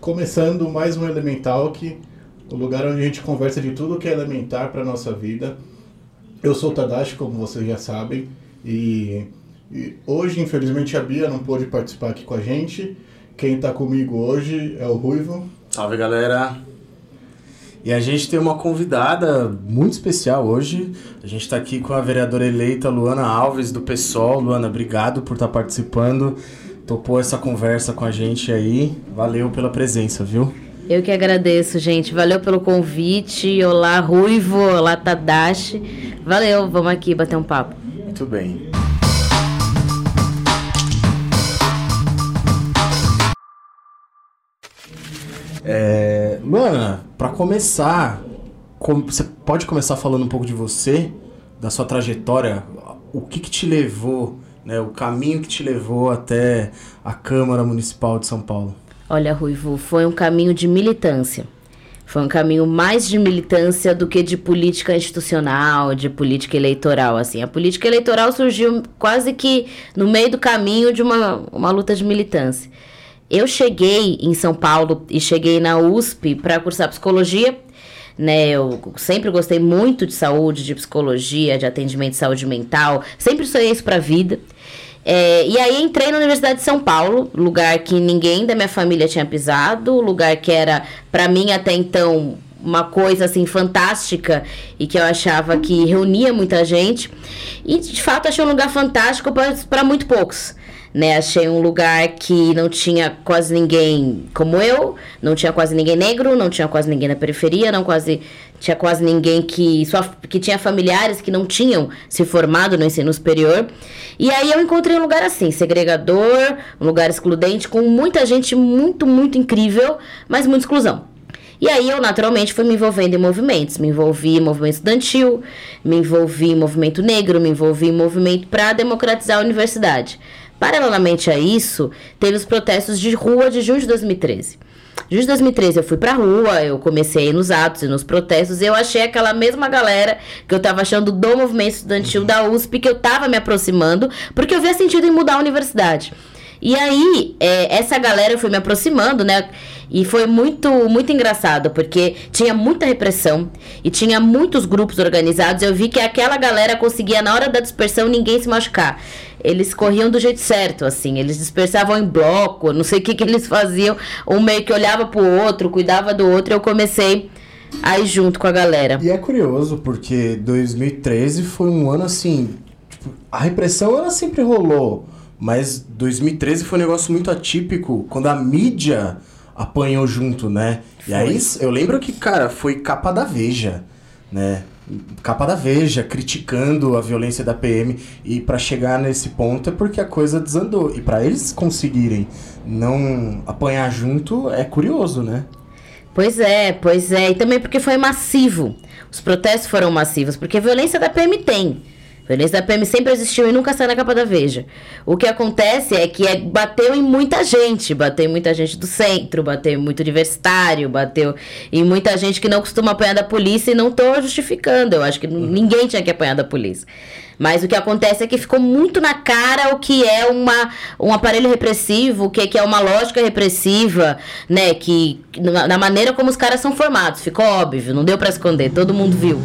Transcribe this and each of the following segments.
começando mais um Elemental, que o lugar onde a gente conversa de tudo que é elementar para nossa vida. Eu sou o Tadashi, como vocês já sabem, e, e, hoje, infelizmente, a Bia não pôde participar aqui com a gente. Quem está comigo hoje é o Ruivo. Salve, galera! E a gente tem uma convidada muito especial hoje. A gente está aqui com a vereadora eleita Luana Alves, do PSOL. Luana, obrigado por estar tá participando. Topou essa conversa com a gente aí. Valeu pela presença, viu? Eu que agradeço, gente. Valeu pelo convite. Olá, Ruivo. Olá, Tadashi. Valeu, vamos aqui bater um papo. Muito bem. É, Luana, para começar, você pode começar falando um pouco de você, da sua trajetória, o que, que te levou, né, o caminho que te levou até a Câmara Municipal de São Paulo? Olha, Ruivo, foi um caminho de militância. Foi um caminho mais de militância do que de política institucional, de política eleitoral. Assim, a política eleitoral surgiu quase que no meio do caminho de uma, uma luta de militância. Eu cheguei em São Paulo e cheguei na USP para cursar psicologia. Né, eu sempre gostei muito de saúde, de psicologia, de atendimento de saúde mental, sempre sonhei isso para a vida. É, e aí entrei na Universidade de São Paulo, lugar que ninguém da minha família tinha pisado, lugar que era para mim até então uma coisa assim fantástica e que eu achava que reunia muita gente. E de fato achei um lugar fantástico para muito poucos né? Achei um lugar que não tinha quase ninguém como eu, não tinha quase ninguém negro, não tinha quase ninguém na periferia, não quase tinha quase ninguém que só que tinha familiares que não tinham se formado no ensino superior. E aí eu encontrei um lugar assim, segregador, um lugar excludente com muita gente muito muito incrível, mas muita exclusão. E aí eu naturalmente fui me envolvendo em movimentos, me envolvi em movimento estudantil, me envolvi em movimento negro, me envolvi em movimento para democratizar a universidade. Paralelamente a isso, teve os protestos de rua de junho de 2013. Junho de 2013 eu fui pra rua, eu comecei nos atos e nos protestos, e eu achei aquela mesma galera que eu tava achando do movimento estudantil da USP, que eu tava me aproximando, porque eu via sentido em mudar a universidade. E aí, é, essa galera eu fui me aproximando, né? E foi muito, muito engraçado, porque tinha muita repressão e tinha muitos grupos organizados. Eu vi que aquela galera conseguia, na hora da dispersão, ninguém se machucar. Eles corriam do jeito certo, assim. Eles dispersavam em bloco, não sei o que, que eles faziam. Um meio que olhava pro outro, cuidava do outro. E eu comecei a ir junto com a galera. E é curioso, porque 2013 foi um ano assim. Tipo, a repressão ela sempre rolou. Mas 2013 foi um negócio muito atípico, quando a mídia apanhou junto, né? Foi. E aí eu lembro que, cara, foi capa da Veja, né? Capa da Veja, criticando a violência da PM. E para chegar nesse ponto é porque a coisa desandou. E para eles conseguirem não apanhar junto é curioso, né? Pois é, pois é. E também porque foi massivo. Os protestos foram massivos, porque a violência da PM tem. Violência da PM sempre existiu e nunca saiu na capa da Veja. O que acontece é que é, bateu em muita gente. Bateu em muita gente do centro, bateu em muito universitário, bateu em muita gente que não costuma apanhar da polícia e não estou justificando. Eu acho que uhum. ninguém tinha que apanhar da polícia. Mas o que acontece é que ficou muito na cara o que é uma, um aparelho repressivo, o que, que é uma lógica repressiva, né? Que na, na maneira como os caras são formados. Ficou óbvio, não deu para esconder, todo mundo viu.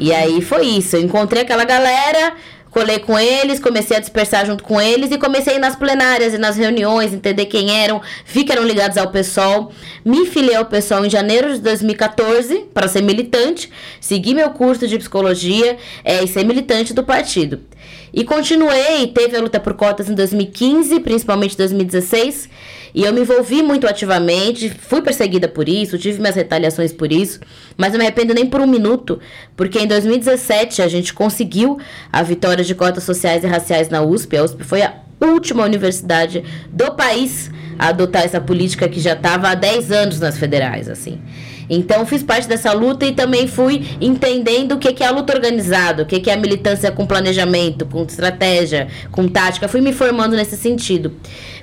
E aí foi isso. Eu encontrei aquela galera, colei com eles, comecei a dispersar junto com eles e comecei nas plenárias e nas reuniões, entender quem eram, vi que eram ligados ao PSOL. Me filiei ao PSOL em janeiro de 2014 para ser militante, segui meu curso de psicologia é, e ser militante do partido. E continuei, teve a luta por cotas em 2015, principalmente 2016. E eu me envolvi muito ativamente, fui perseguida por isso, tive minhas retaliações por isso, mas não me arrependo nem por um minuto, porque em 2017 a gente conseguiu a vitória de cotas sociais e raciais na USP. A USP foi a última universidade do país a adotar essa política que já estava há 10 anos nas federais, assim. Então fiz parte dessa luta e também fui entendendo o que é a luta organizada, o que é a militância com planejamento, com estratégia, com tática. Fui me formando nesse sentido.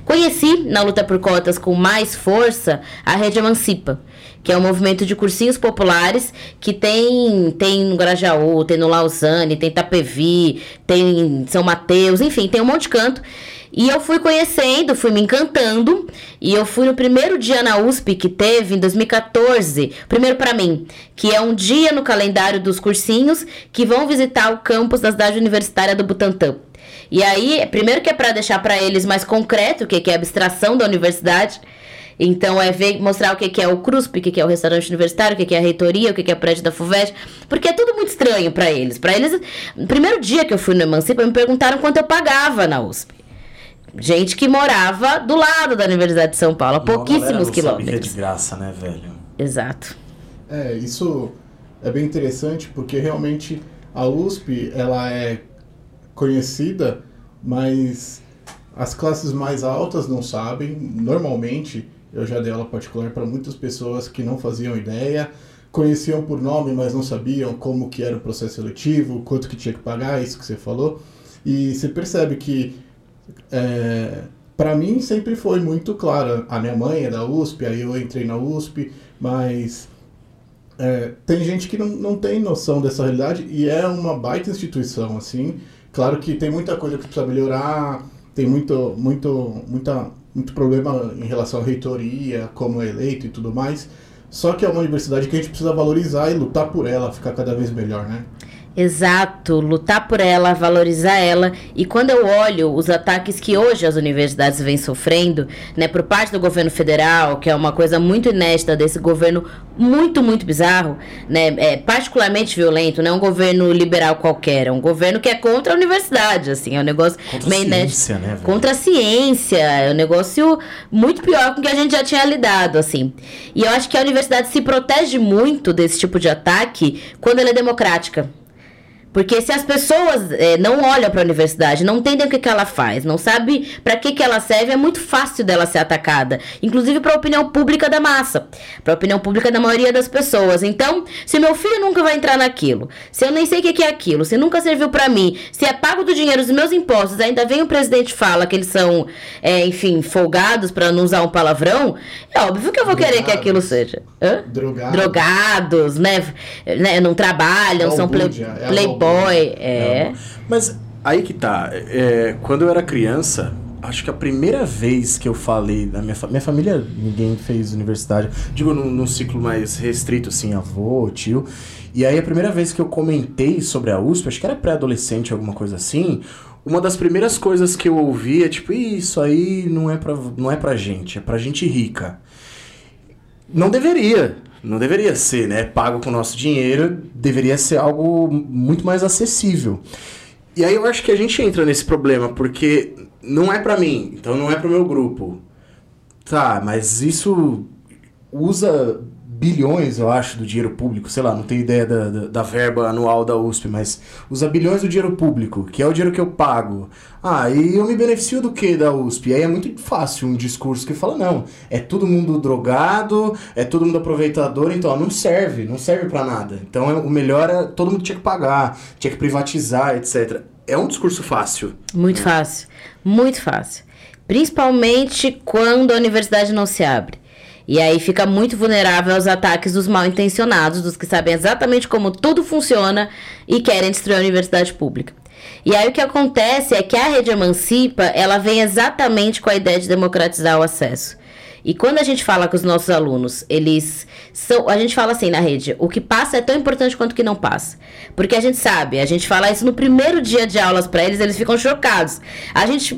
Conheci na luta por cotas com mais força a Rede Emancipa, que é um movimento de cursinhos populares que tem tem no Grajaú, tem no Lausanne, tem Tapevi, tem São Mateus, enfim, tem um monte de canto. E eu fui conhecendo, fui me encantando. E eu fui no primeiro dia na USP que teve em 2014, primeiro para mim, que é um dia no calendário dos cursinhos que vão visitar o campus da cidade universitária do Butantã. E aí, primeiro que é para deixar para eles mais concreto o que é a abstração da universidade. Então é ver, mostrar o que é o CRUSP, o que é o restaurante universitário, o que é a reitoria, o que é o prédio da FUVEST, porque é tudo muito estranho para eles. Para eles, no primeiro dia que eu fui no Emancipa, me perguntaram quanto eu pagava na USP. Gente que morava do lado da Universidade de São Paulo, a pouquíssimos quilômetros. É de graça, né, velho? Exato. É, isso é bem interessante porque realmente a USP ela é conhecida, mas as classes mais altas não sabem. Normalmente, eu já dei aula particular para muitas pessoas que não faziam ideia, conheciam por nome, mas não sabiam como que era o processo seletivo, quanto que tinha que pagar, isso que você falou. E você percebe que, é, para mim, sempre foi muito claro. A minha mãe é da USP, aí eu entrei na USP, mas é, tem gente que não, não tem noção dessa realidade e é uma baita instituição, assim. Claro que tem muita coisa que precisa melhorar, tem muito, muito, muita, muito problema em relação à reitoria, como é eleito e tudo mais. Só que é uma universidade que a gente precisa valorizar e lutar por ela, ficar cada vez melhor, né? Exato, lutar por ela, valorizar ela. E quando eu olho os ataques que hoje as universidades vêm sofrendo, né, por parte do governo federal, que é uma coisa muito inédita desse governo muito, muito bizarro, né, é particularmente violento, não é um governo liberal qualquer, é um governo que é contra a universidade, assim, é um negócio contra meio ciência, né, velho? Contra a ciência, é um negócio muito pior com o que a gente já tinha lidado, assim. E eu acho que a universidade se protege muito desse tipo de ataque quando ela é democrática. Porque se as pessoas é, não olham para a universidade, não entendem o que, que ela faz, não sabe para que, que ela serve, é muito fácil dela ser atacada. Inclusive para a opinião pública da massa, para a opinião pública da maioria das pessoas. Então, se meu filho nunca vai entrar naquilo, se eu nem sei o que, que é aquilo, se nunca serviu para mim, se é pago do dinheiro dos meus impostos, ainda vem o presidente fala que eles são, é, enfim, folgados para não usar um palavrão, é óbvio que eu vou Drogados. querer que aquilo seja. Hã? Drogados. Drogados, né? né? Não trabalham, são play, é playboy. É. Mas aí que tá. É, quando eu era criança, acho que a primeira vez que eu falei da minha, fa minha família, ninguém fez universidade, digo num, num, ciclo mais restrito, assim, avô, tio. E aí a primeira vez que eu comentei sobre a USP, acho que era pré-adolescente, alguma coisa assim, uma das primeiras coisas que eu ouvi é tipo, isso aí não é pra, não é pra gente, é pra gente rica. Não deveria, não deveria ser, né? Pago com o nosso dinheiro, deveria ser algo muito mais acessível. E aí eu acho que a gente entra nesse problema, porque não é para mim, então não é para o meu grupo. Tá, mas isso usa bilhões, eu acho, do dinheiro público, sei lá, não tenho ideia da, da, da, verba anual da USP, mas usa bilhões do dinheiro público, que é o dinheiro que eu pago. Ah, e eu me beneficio do que da USP? Aí é muito fácil um discurso que fala, não, é todo mundo drogado, é todo mundo aproveitador, então ó, não serve, não serve para nada. Então é, o melhor é todo mundo tinha que pagar, tinha que privatizar, etc. É um discurso fácil. Muito fácil, muito fácil. Principalmente quando a universidade não se abre. E aí fica muito vulnerável aos ataques dos mal intencionados, dos que sabem exatamente como tudo funciona e querem destruir a universidade pública. E aí o que acontece é que a rede Emancipa, ela vem exatamente com a ideia de democratizar o acesso. E quando a gente fala com os nossos alunos, eles são. A gente fala assim na rede: o que passa é tão importante quanto o que não passa. Porque a gente sabe, a gente fala isso no primeiro dia de aulas para eles, eles ficam chocados. A gente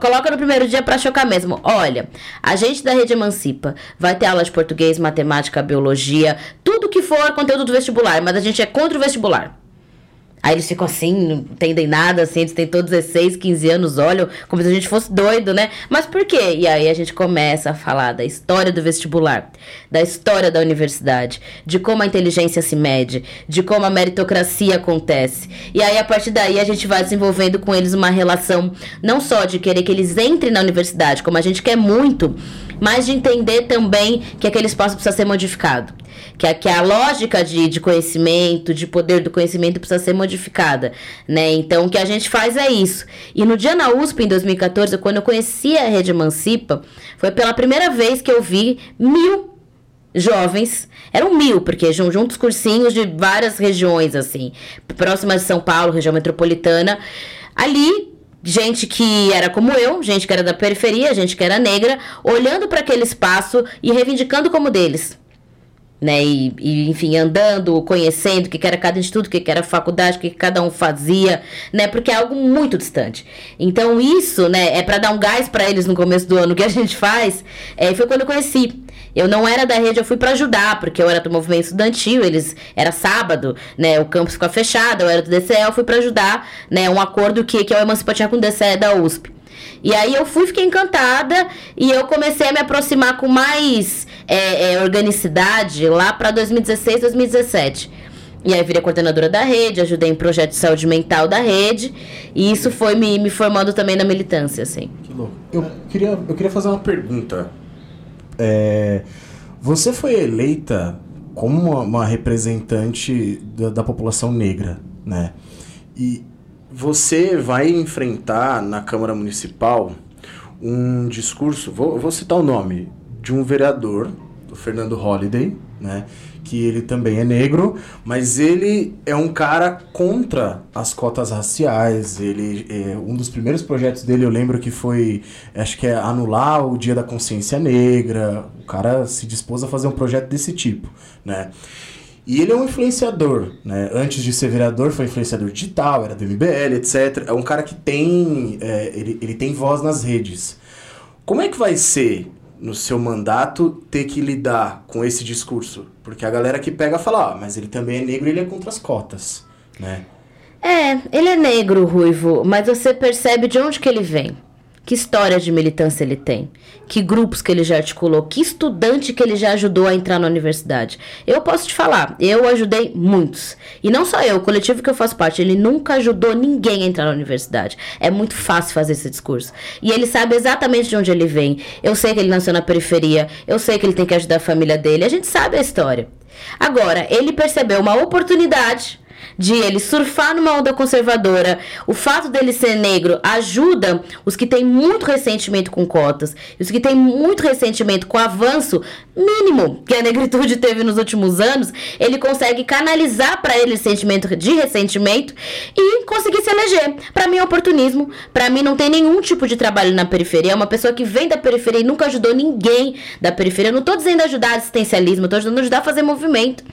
coloca no primeiro dia para chocar mesmo. Olha, a gente da rede Emancipa vai ter aula de português, matemática, biologia, tudo que for conteúdo do vestibular, mas a gente é contra o vestibular. Aí eles ficam assim, não entendem nada, assim, eles têm todos 16, 15 anos, olham como se a gente fosse doido, né? Mas por quê? E aí a gente começa a falar da história do vestibular, da história da universidade, de como a inteligência se mede, de como a meritocracia acontece. E aí a partir daí a gente vai desenvolvendo com eles uma relação não só de querer que eles entrem na universidade, como a gente quer muito, mas de entender também que aquele espaço precisa ser modificado que a, que a lógica de, de conhecimento, de poder do conhecimento precisa ser modificada, né? Então, o que a gente faz é isso. E no dia na USP, em 2014, quando eu conheci a Rede Emancipa, foi pela primeira vez que eu vi mil jovens, eram mil, porque juntos cursinhos de várias regiões, assim, próximas de São Paulo, região metropolitana, ali gente que era como eu, gente que era da periferia, gente que era negra, olhando para aquele espaço e reivindicando como deles. Né, e, e, enfim, andando, conhecendo o que era cada instituto, o que era faculdade, o que cada um fazia, né? Porque é algo muito distante. Então, isso, né, é para dar um gás para eles no começo do ano. O que a gente faz é, foi quando eu conheci. Eu não era da rede, eu fui para ajudar, porque eu era do movimento estudantil, eles era sábado, né? O campus ficou fechado, eu era do DCE, eu fui para ajudar, né? Um acordo que, que é o com o DCE da USP. E aí eu fui, fiquei encantada e eu comecei a me aproximar com mais é, é, organicidade lá para 2016, 2017. E aí virei coordenadora da rede, ajudei em projeto de saúde mental da rede. E isso foi me, me formando também na militância, assim. Que louco. Eu queria, eu queria fazer uma pergunta. É, você foi eleita como uma, uma representante da, da, população negra, né? E você vai enfrentar na Câmara Municipal um discurso, vou, vou citar o nome, de um vereador, o Fernando Holliday, né? que ele também é negro, mas ele é um cara contra as cotas raciais. Ele é, um dos primeiros projetos dele eu lembro que foi, acho que é anular o Dia da Consciência Negra. O cara se dispôs a fazer um projeto desse tipo, né? E ele é um influenciador, né? Antes de ser vereador, foi influenciador digital, era do MBL, etc. É um cara que tem, é, ele, ele tem voz nas redes. Como é que vai ser no seu mandato ter que lidar com esse discurso? Porque a galera que pega fala, ah, mas ele também é negro e ele é contra as cotas, né? É, ele é negro, Ruivo, mas você percebe de onde que ele vem. Que história de militância ele tem? Que grupos que ele já articulou? Que estudante que ele já ajudou a entrar na universidade? Eu posso te falar, eu ajudei muitos. E não só eu, o coletivo que eu faço parte, ele nunca ajudou ninguém a entrar na universidade. É muito fácil fazer esse discurso. E ele sabe exatamente de onde ele vem. Eu sei que ele nasceu na periferia, eu sei que ele tem que ajudar a família dele, a gente sabe a história. Agora, ele percebeu uma oportunidade de ele surfar numa onda conservadora, o fato dele ser negro ajuda os que têm muito ressentimento com cotas, os que têm muito ressentimento com o avanço mínimo que a negritude teve nos últimos anos, ele consegue canalizar para ele esse sentimento de ressentimento e conseguir se eleger. Para mim é oportunismo, para mim não tem nenhum tipo de trabalho na periferia, é uma pessoa que vem da periferia e nunca ajudou ninguém da periferia. Eu não tô dizendo ajudar assistencialismo, eu tô ajudando ajudar a fazer movimento.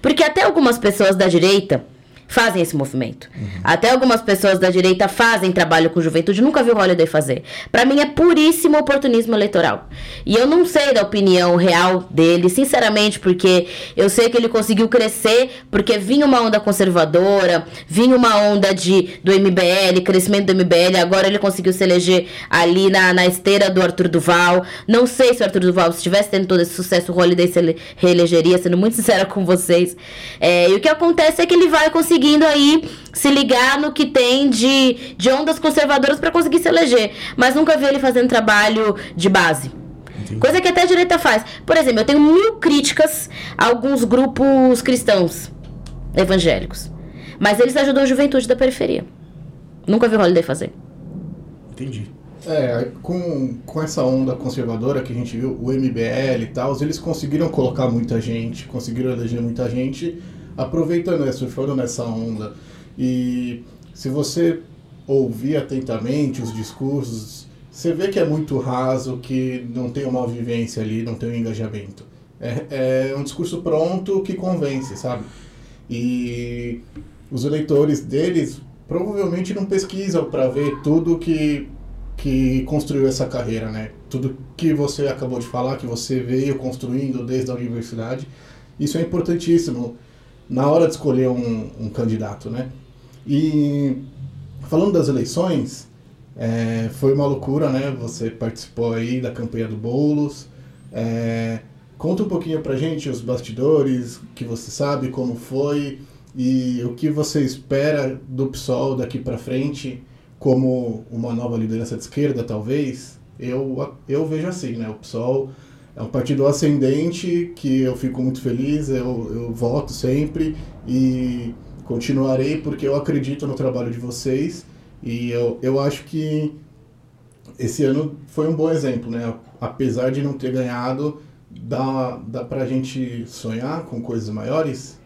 Porque até algumas pessoas da direita fazem esse movimento. Uhum. Até algumas pessoas da direita fazem trabalho com juventude, nunca vi o Holiday fazer. Para mim é puríssimo oportunismo eleitoral. E eu não sei da opinião real dele, sinceramente, porque eu sei que ele conseguiu crescer porque vinha uma onda conservadora, vinha uma onda de do MBL, crescimento do MBL, agora ele conseguiu se eleger ali na, na esteira do Arthur Duval. Não sei se o Arthur Duval, se estivesse tendo todo esse sucesso, o Holiday se reelegeria, sendo muito sincera com vocês. É, e o que acontece é que ele vai conseguir conseguindo aí se ligar no que tem de, de ondas conservadoras para conseguir se eleger. Mas nunca vi ele fazendo trabalho de base. Entendi. Coisa que até a direita faz. Por exemplo, eu tenho mil críticas a alguns grupos cristãos evangélicos. Mas eles ajudam a juventude da periferia. Nunca vi o Holiday fazer. Entendi. É, com, com essa onda conservadora que a gente viu, o MBL e tal, eles conseguiram colocar muita gente, conseguiram eleger muita gente aproveitando, né, surfando nessa onda. E se você ouvir atentamente os discursos, você vê que é muito raso, que não tem uma vivência ali, não tem um engajamento. É, é um discurso pronto que convence, sabe? E os eleitores deles provavelmente não pesquisam para ver tudo que, que construiu essa carreira, né? Tudo que você acabou de falar, que você veio construindo desde a universidade. Isso é importantíssimo na hora de escolher um, um candidato, né? E falando das eleições, é, foi uma loucura, né? Você participou aí da campanha do Boulos. É, conta um pouquinho pra gente os bastidores, que você sabe como foi e o que você espera do PSOL daqui para frente como uma nova liderança de esquerda, talvez. Eu, eu vejo assim, né? O PSOL é um partido ascendente que eu fico muito feliz, eu, eu voto sempre e continuarei porque eu acredito no trabalho de vocês e eu, eu acho que esse ano foi um bom exemplo, né? Apesar de não ter ganhado, dá, dá pra gente sonhar com coisas maiores?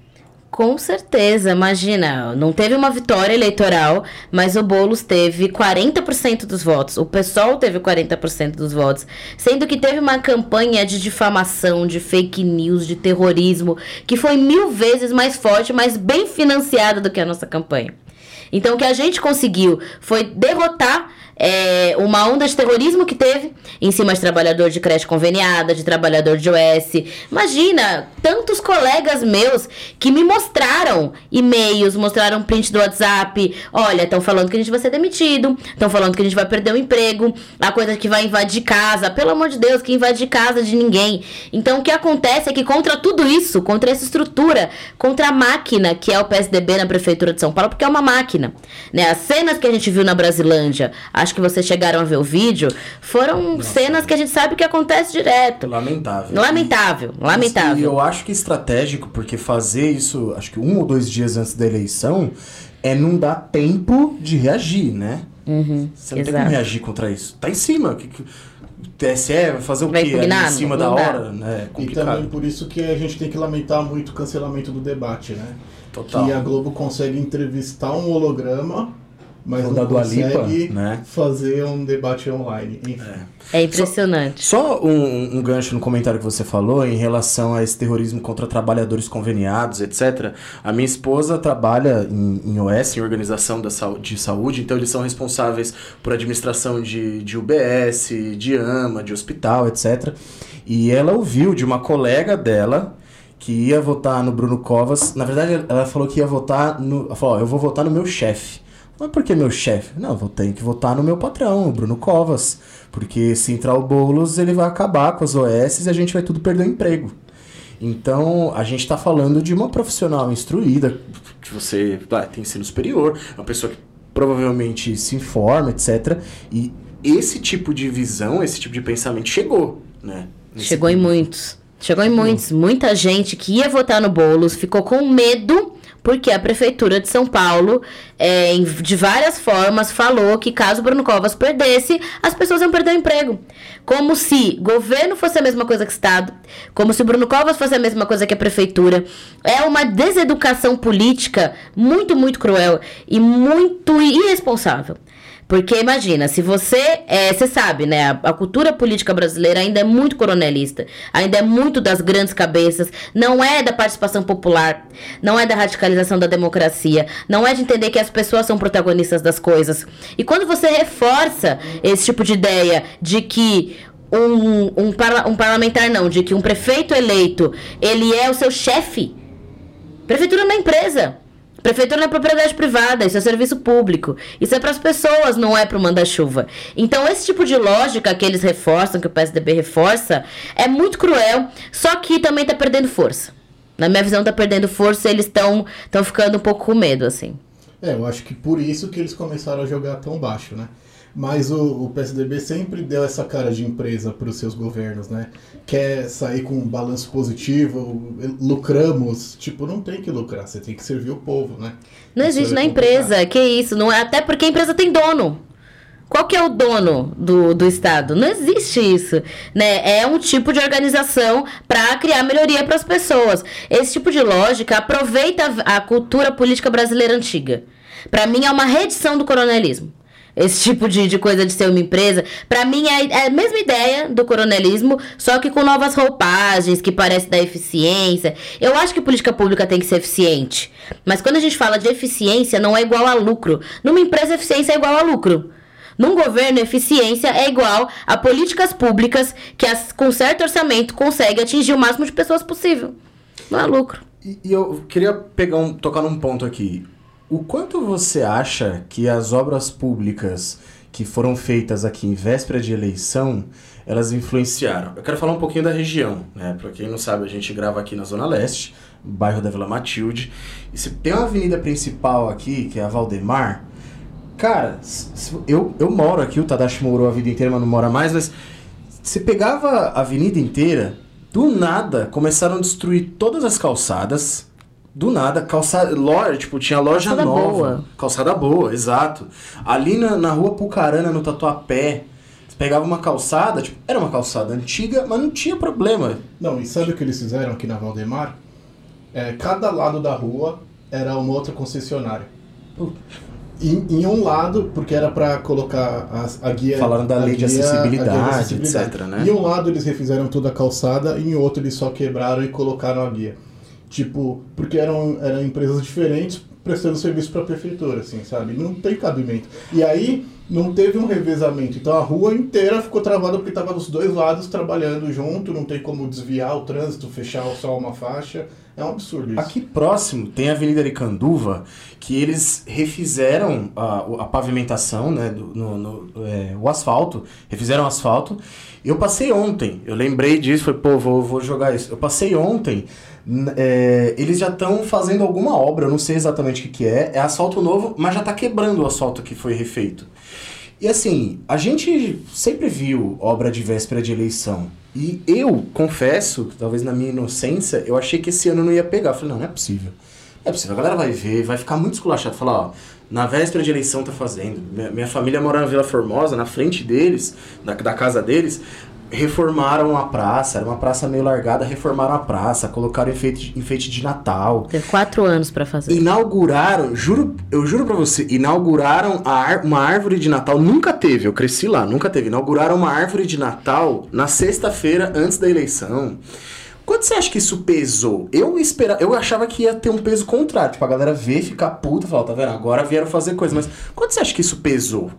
Com certeza, imagina, não teve uma vitória eleitoral, mas o Boulos teve 40% dos votos, o PSOL teve 40% dos votos, sendo que teve uma campanha de difamação, de fake news, de terrorismo, que foi mil vezes mais forte, mas bem financiada do que a nossa campanha. Então, o que a gente conseguiu foi derrotar é, uma onda de terrorismo que teve em cima de trabalhador de creche conveniada, de trabalhador de OS. Imagina, tantos colegas meus que me mostraram e-mails, mostraram print do WhatsApp. Olha, estão falando que a gente vai ser demitido, estão falando que a gente vai perder o emprego, a coisa que vai invadir casa. Pelo amor de Deus, que invade casa de ninguém. Então, o que acontece é que contra tudo isso, contra essa estrutura, contra a máquina que é o PSDB na Prefeitura de São Paulo, porque é uma máquina, né? As cenas que a gente viu na Brasilândia, acho que vocês chegaram a ver o vídeo, foram Nossa, cenas que a gente sabe que acontece direto. Lamentável. Lamentável, e, lamentável. E eu acho que estratégico, porque fazer isso, acho que um ou dois dias antes da eleição, é não dar tempo de reagir, né? Uhum, Você não exato. tem como reagir contra isso. Tá em cima. Que, que, TSE vai fazer o vai quê? Ali em cima da hora, né? É e também por isso que a gente tem que lamentar muito o cancelamento do debate, né? Total. Que a Globo consegue entrevistar um holograma mas não consegue né? fazer um debate online. Enfim. É, é impressionante. Só, só um, um, gancho no comentário que você falou em relação a esse terrorismo contra trabalhadores conveniados, etc. A minha esposa trabalha em, em OS, em Organização da de Saúde, então eles são responsáveis por administração de, de UBS, de AMA, de hospital, etc. E ela ouviu de uma colega dela que ia votar no Bruno Covas. Na verdade, ela falou que ia votar no. Ela falou: eu vou votar no meu chefe. Mas por que meu chefe? Não, vou ter que votar no meu patrão, o Bruno Covas. Porque se entrar o Boulos, ele vai acabar com as OS e a gente vai tudo perder o emprego. Então, a gente está falando de uma profissional instruída, que você ah, tem ensino superior, uma pessoa que provavelmente se informa, etc. E esse tipo de visão, esse tipo de pensamento chegou, né? Chegou em muitos. Chegou em muitos. Muita gente que ia votar no Boulos ficou com medo porque a Prefeitura de São Paulo, é, de várias formas, falou que caso Bruno Covas perdesse, as pessoas iam perder o emprego. Como se governo fosse a mesma coisa que Estado, como se Bruno Covas fosse a mesma coisa que a Prefeitura. É uma deseducação política muito, muito cruel e muito irresponsável. Porque imagina, se você. É, você sabe, né? A, a, cultura política brasileira ainda é muito coronelista, ainda é muito das grandes cabeças, não é da participação popular, não é da radicalização da democracia, não é de entender que as pessoas são protagonistas das coisas. E quando você reforça esse tipo de ideia de que um, um, um parlamentar não, de que um prefeito eleito ele é o seu chefe. Prefeitura é empresa. Prefeitura não é propriedade privada, isso é serviço público. Isso é para as pessoas, não é para o manda-chuva. Então, esse tipo de lógica que eles reforçam, que o PSDB reforça, é muito cruel, só que também está perdendo força. Na minha visão, está perdendo força e eles estão ficando um pouco com medo, assim. É, eu acho que por isso que eles começaram a jogar tão baixo, né? Mas o, o PSDB sempre deu essa cara de empresa para os seus governos, né? Quer sair com um balanço positivo, lucramos. Tipo, não tem que lucrar, você tem que servir o povo, né? Não isso existe é na empresa, que isso, não é até porque a empresa tem dono. Qual que é o dono do, do Estado? Não existe isso, né? É um tipo de organização para criar melhoria para as pessoas. Esse tipo de lógica aproveita a cultura política brasileira antiga. Para mim é uma redição do coronelismo. Esse tipo de, de coisa de ser uma empresa. para mim é, é, a mesma ideia do coronelismo, só que com novas roupagens, que parece da eficiência. Eu acho que política pública tem que ser eficiente. Mas quando a gente fala de eficiência, não é igual a lucro. Numa empresa, eficiência é igual a lucro. Num governo, eficiência é igual a políticas públicas que, as, com certo orçamento, consegue atingir o máximo de pessoas possível. Não é lucro. E, e eu queria pegar um, tocar num ponto aqui. O quanto você acha que as obras públicas que foram feitas aqui em véspera de eleição, elas influenciaram? Eu quero falar um pouquinho da região, né? Para quem não sabe, a gente grava aqui na Zona Leste, bairro da Vila Matilde. E se tem uma avenida principal aqui, que é a Valdemar, cara, eu, eu moro aqui, o Tadashi morou a vida inteira, mas não mora mais, mas você pegava a avenida inteira, do nada começaram a destruir todas as calçadas, do nada, calçada, loja, tipo, tinha loja calçada nova. Boa. Calçada boa, exato. Ali na, na rua Pucarana, no Tatuapé, você pegava uma calçada, tipo, era uma calçada antiga, mas não tinha problema. Não, e sabe o que eles fizeram aqui na Valdemar? é, cada lado da rua era uma outra concessionária. Em, em um lado, porque era para colocar a, a guia. Falando da lei de guia- a guia acessibilidade, etc, né? Em um lado eles refizeram toda a calçada, e em outro eles só quebraram e colocaram a guia. Tipo, porque eram, eram empresas diferentes prestando serviço para a prefeitura, assim, sabe? Não tem cabimento. E aí não teve um revezamento. Então a rua inteira ficou travada porque estava dos dois lados trabalhando junto, não tem como desviar o trânsito, fechar só uma faixa. É um absurdo isso. Aqui próximo tem a Avenida Aricanduva, que eles refizeram a, a pavimentação, né, do, no, no- é, o asfalto, refizeram o asfalto. Eu passei ontem, eu lembrei disso, falei, pô, vou, vou jogar isso. Eu passei ontem, é, eles já estão fazendo alguma obra, eu não sei exatamente o que, que é, é asfalto novo, mas já tá quebrando o asfalto que foi refeito. E assim, a gente sempre viu obra de véspera de eleição. E eu confesso, talvez na minha inocência, eu achei que esse ano não ia pegar. Eu falei, não, não é possível. Não é possível. A galera vai ver, vai ficar muito esculachado. Falar, ó, na véspera de eleição tá fazendo. Minha, minha família mora na Vila Formosa, na frente deles, da, da casa deles. Reformaram a praça, era uma praça meio largada, reformaram a praça, colocaram enfeite, enfeite de Natal. Teve quatro anos pra fazer. Inauguraram, juro, eu juro pra você, inauguraram ar- uma árvore de Natal, nunca teve, eu cresci lá, nunca teve. Inauguraram uma árvore de Natal na sexta-feira antes da eleição. Quanto você acha que isso pesou? Eu espera, eu achava que ia ter um peso contrário, tipo, a galera ver, ficar puta, falar, tá vendo? Agora vieram fazer coisa, mas quanto você acha que isso pesou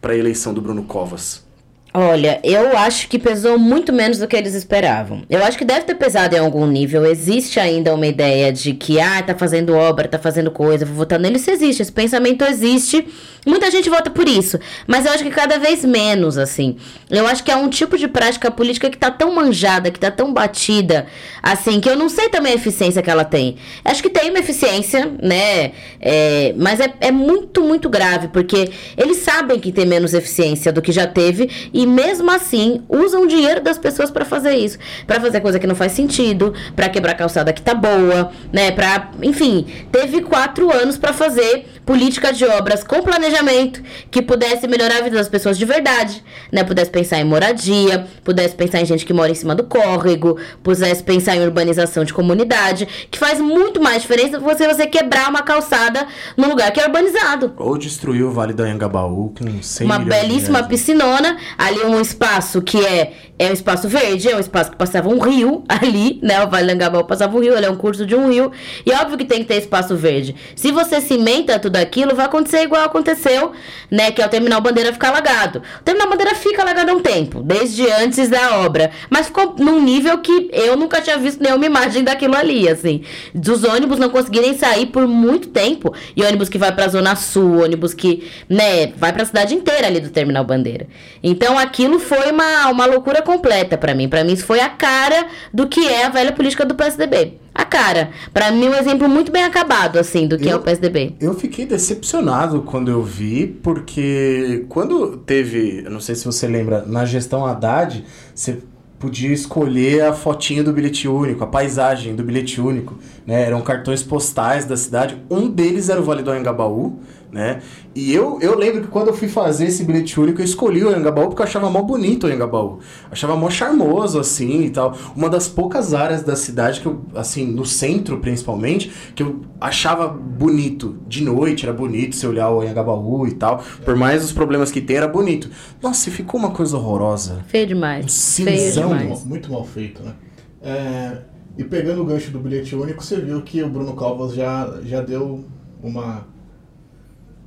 pra eleição do Bruno Covas? Olha, eu acho que pesou muito menos do que eles esperavam. Eu acho que deve ter pesado em algum nível. Existe ainda uma ideia de que, ah, tá fazendo obra, tá fazendo coisa, vou votar nele. Isso existe, esse pensamento existe. Muita gente vota por isso. Mas eu acho que cada vez menos, assim. Eu acho que é um tipo de prática política que tá tão manjada, que tá tão batida, assim, que eu não sei também a eficiência que ela tem. Acho que tem uma eficiência, né? É, mas é, é muito, muito grave, porque eles sabem que tem menos eficiência do que já teve e mesmo assim usam o dinheiro das pessoas pra fazer isso, Pra fazer coisa que não faz sentido, pra quebrar calçada que tá boa, né? Para, enfim, teve quatro anos pra fazer política de obras com planejamento que pudesse melhorar a vida das pessoas de verdade, né? Pudesse pensar em moradia, pudesse pensar em gente que mora em cima do córrego, pudesse pensar em urbanização de comunidade, que faz muito mais diferença do que você, você quebrar uma calçada num lugar que é urbanizado Ou destruiu o Vale do Anhangabaú com 100 uma milhões de belíssima piscinona, ali um espaço que é, é um espaço verde, é um espaço que passava um rio ali, né? O Vale do Anhangabaú passava um rio, ele é um curso de um rio. E óbvio que tem que ter espaço verde. Se você cimenta tudo aquilo, vai acontecer igual aconteceu, né? Que é o Terminal Bandeira ficar alagado. O Terminal Bandeira fica alagado há um tempo, desde antes da obra. Mas ficou num nível que eu nunca tinha visto nenhuma imagem daquilo ali, assim. Dos ônibus não conseguirem sair por muito tempo. E ônibus que vai pra Zona Sul, ônibus que, né, vai pra cidade inteira ali do Terminal Bandeira. Então aquilo foi uma, uma loucura completa pra mim. Pra mim isso foi a cara do que é a velha política do PSDB. A cara. Pra mim um exemplo muito bem acabado, assim, do que é Eu- o PSDB. Eu fiquei decepcionado quando eu vi, porque quando teve, eu não sei se você lembra, na gestão Haddad, você podia escolher a fotinha do bilhete único, a paisagem do bilhete único, né? Eram cartões postais da cidade, um deles era o Vale do Anhangabaú, né? E eu, eu lembro que quando eu fui fazer esse bilhete único, eu escolhi o Anhangabaú porque eu achava mó bonito o Anhangabaú. Achava mó charmoso, assim, e tal. Uma das poucas áreas da cidade que eu, assim, no centro principalmente, que eu achava bonito. De noite era bonito você olhar o Anhangabaú e tal. Por mais os problemas que tem, era bonito. Nossa, e ficou uma coisa horrorosa. Feio demais. Um Feio cinzão. demais. Muito, muito mal feito, né? É, e pegando o gancho do bilhete único, você viu que o Bruno Covas já, já deu uma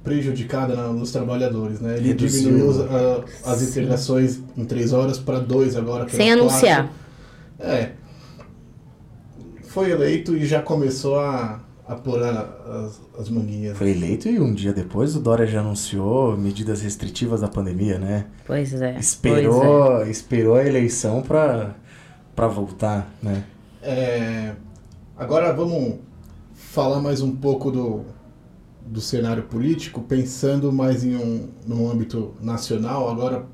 prejudicada na- nos trabalhadores, né? Ele Reduziu. diminuiu as, a- as integrações em três horas para dois agora. Sem para anunciar. quatro. É. Foi eleito e já começou a, a pôr a- as, as manguinhas. Foi eleito e um dia depois o Dória já anunciou medidas restritivas da pandemia, né? Pois é. Pois é. Esperou, esperou a eleição pra, pra voltar, né? É, agora vamos falar mais um pouco do, do cenário político, pensando mais em um no âmbito nacional, agora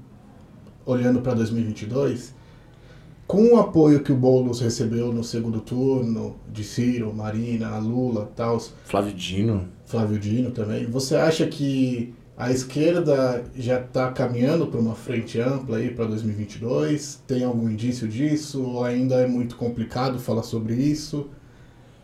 olhando para 2022, com o apoio que o Boulos recebeu no segundo turno, de Ciro, Marina, Lula, tal, Flávio Dino. Flávio Dino também, você acha que a esquerda já está caminhando para uma frente ampla aí para 2022? Tem algum indício disso? Ou ainda é muito complicado falar sobre isso?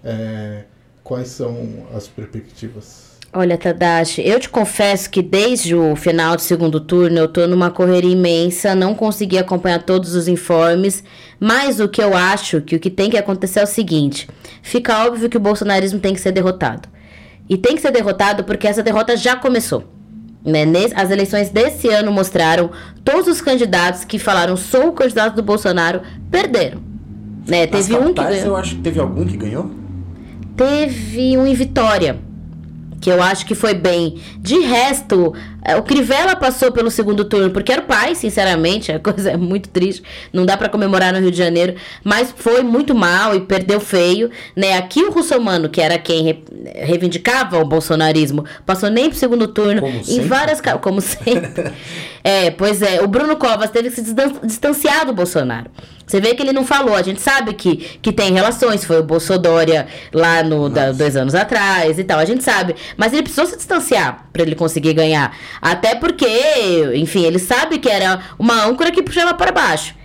É, quais são as perspectivas? Olha, Tadashi, eu te confesso que desde o final do segundo turno eu tô numa correria imensa, não consegui acompanhar todos os informes, mas o que eu acho que o que tem que acontecer é o seguinte: fica óbvio que o bolsonarismo tem que ser derrotado. E tem que ser derrotado porque essa derrota já começou. Né? As eleições desse ano mostraram todos os candidatos que falaram sou o candidato do Bolsonaro perderam. Né? Teve um que ganhou. eu acho que teve algum que ganhou? Teve um em Vitória que eu acho que foi bem. De resto, o Crivella passou pelo segundo turno, porque era o pai, sinceramente, a coisa é muito triste, não dá para comemorar no Rio de Janeiro, mas foi muito mal e perdeu feio, né? Aqui o Russomano, que era quem re, reivindicava o bolsonarismo, passou nem pro segundo turno, como em sempre. várias, como sempre. é, pois é, o Bruno Covas teve que se distanciar do Bolsonaro. Você vê que ele não falou, a gente sabe que, que tem relações, foi o Bolsodória lá no da, dois anos atrás e tal, a gente sabe. Mas ele precisou se distanciar para ele conseguir ganhar. Até porque, enfim, ele sabe que era uma âncora que puxava para baixo.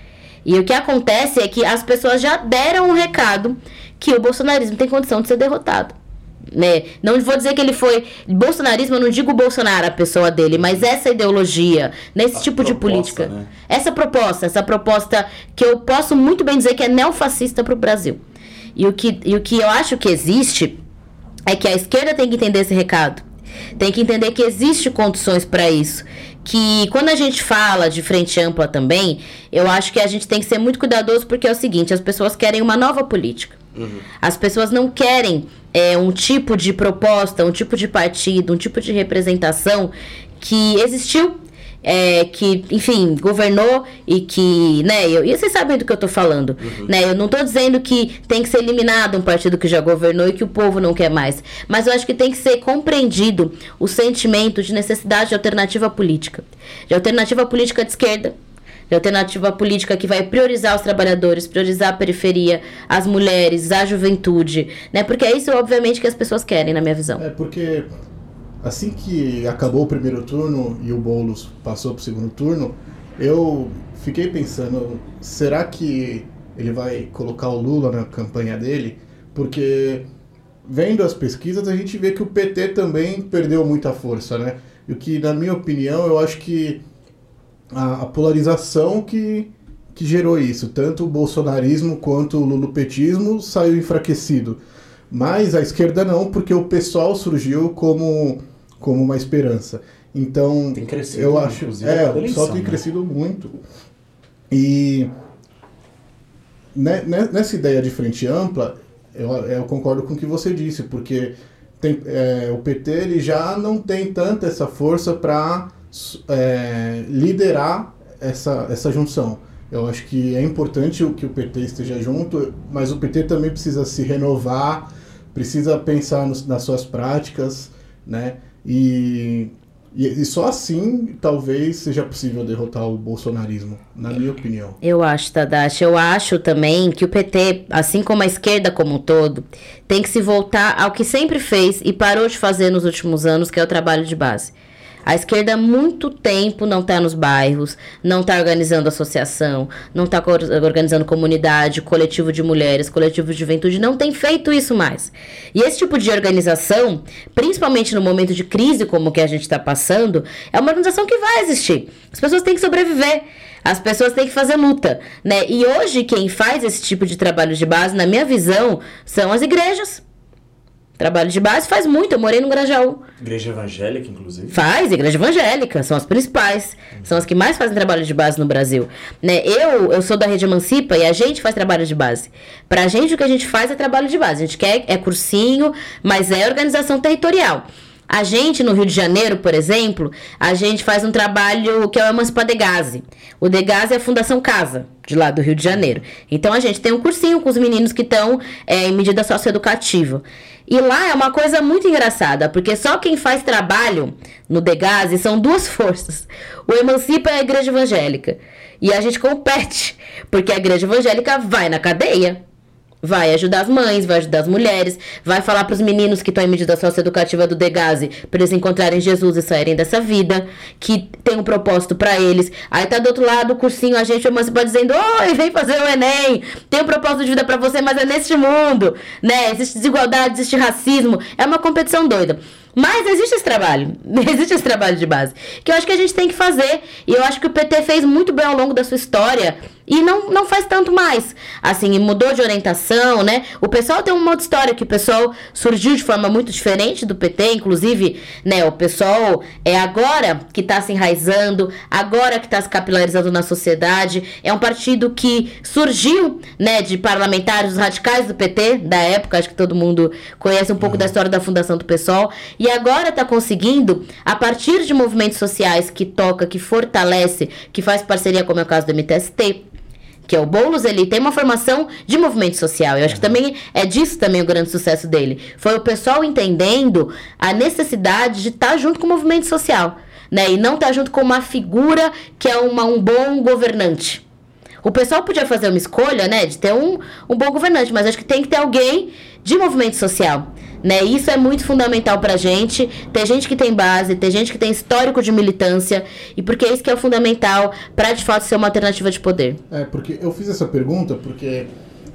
E o que acontece é que as pessoas já deram um recado que o bolsonarismo tem condição de ser derrotado. Né? Não vou dizer que ele foi bolsonarismo, eu não digo Bolsonaro, a pessoa dele, mas essa ideologia, nesse a tipo proposta, de política. Né? Essa proposta, essa proposta que eu posso muito bem dizer que é neofascista para o Brasil. E o, que, e o que eu acho que existe é que a esquerda tem que entender esse recado. Tem que entender que existe condições para isso. Que quando a gente fala de frente ampla também, eu acho que a gente tem que ser muito cuidadoso porque é o seguinte: as pessoas querem uma nova política. Uhum. As pessoas não querem é, um tipo de proposta, um tipo de partido, um tipo de representação que existiu é, que, enfim, governou e que, né, eu, e vocês sabem do que eu tô falando, uhum. né, eu não tô dizendo que tem que ser eliminado um partido que já governou e que o povo não quer mais, mas eu acho que tem que ser compreendido o sentimento de necessidade de alternativa política, de alternativa política de esquerda, de alternativa política que vai priorizar os trabalhadores, priorizar a periferia, as mulheres, a juventude, né? Porque é isso, obviamente, que as pessoas querem, na minha visão. É porque assim que acabou o primeiro turno e o Boulos passou para o segundo turno, eu fiquei pensando, será que ele vai colocar o Lula na campanha dele? Porque vendo as pesquisas a gente vê que o PT também perdeu muita força, né? E o que, na minha opinião, eu acho que a, a polarização que, que gerou isso. Tanto o bolsonarismo quanto o lulopetismo saiu enfraquecido. Mas a esquerda não, porque o pessoal surgiu como, como uma esperança. Então, tem crescido, eu acho, é, o pessoal tem né? crescido muito. E nessa ideia de frente ampla, eu, eu concordo com o que você disse, porque tem, é, o PT ele já não tem tanta essa força para é, liderar essa, essa junção. Eu acho que é importante que o PT esteja junto, mas o PT também precisa se renovar, precisa pensar nos, nas suas práticas, né? E, e, e, só assim talvez seja possível derrotar o bolsonarismo, na minha opinião. Eu acho, Tadashi. Eu acho também que o PT, assim como a esquerda como um todo, tem que se voltar ao que sempre fez e parou de fazer nos últimos anos, que é o trabalho de base. A esquerda há muito tempo não está nos bairros, não está organizando associação, não está organizando comunidade, coletivo de mulheres, coletivo de juventude, não tem feito isso mais. E esse tipo de organização, principalmente no momento de crise como que a gente está passando, é uma organização que vai existir. As pessoas têm que sobreviver. As pessoas têm que fazer luta, né? E hoje quem faz esse tipo de trabalho de base, na minha visão, são as igrejas. Trabalho de base faz muito, eu morei no Grajaú. Igreja evangélica, inclusive? Faz, igreja evangélica, são as principais. Uhum. São as que mais fazem trabalho de base no Brasil. Né? Eu, eu sou da Rede Emancipa e a gente faz trabalho de base. Pra gente, o que a gente faz é trabalho de base. A gente quer, é cursinho, mas é organização territorial. A gente, no Rio de Janeiro, por exemplo, a gente faz um trabalho que é o Emancipa Degase. O Degase é a Fundação Casa, de lá do Rio de Janeiro. Então, a gente tem um cursinho com os meninos que estão é, em medida socioeducativa. E lá é uma coisa muito engraçada, porque só quem faz trabalho no Degase são duas forças. O Emancipa é a igreja evangélica. E a gente compete, porque a igreja evangélica vai na cadeia. Vai ajudar as mães, vai ajudar as mulheres, vai falar para os meninos que estão em medida socioeducativa do Degase para eles encontrarem Jesus e saírem dessa vida, que tem um propósito para eles. Aí tá do outro lado o cursinho, a gente emancipa dizendo: "Oi, vem fazer o ENEM. Tem um propósito de vida para você, mas é neste mundo", né? Existe desigualdade, existe racismo, é uma competição doida. Mas existe esse trabalho, existe esse trabalho de base, que eu acho que a gente tem que fazer, e eu acho que o PT fez muito bem ao longo da sua história, e não, não faz tanto mais. Assim, mudou de orientação, né? O pessoal tem uma outra história, que o pessoal surgiu de forma muito diferente do PT, inclusive, né? O pessoal é agora que está se enraizando, agora que está se capilarizando na sociedade, é um partido que surgiu, né, de parlamentares radicais do PT, da época, acho que todo mundo conhece um pouco da história da fundação do PSOL, e agora está conseguindo, a partir de movimentos sociais que toca, que fortalece, que faz parceria, como é o caso do MTST, que é o Boulos, ele tem uma formação de movimento social. Eu acho que também é disso também o grande sucesso dele. Foi o pessoal entendendo a necessidade de estar tá junto com o movimento social, né? E não estar tá junto com uma figura que é uma, um bom governante. O pessoal podia fazer uma escolha, né, de ter um, um bom governante, mas acho que tem que ter alguém de movimento social. Né? Isso é muito fundamental pra gente. Ter gente que tem base, ter gente que tem histórico de militância, e porque é isso que é fundamental para de fato ser uma alternativa de poder. É, porque eu fiz essa pergunta porque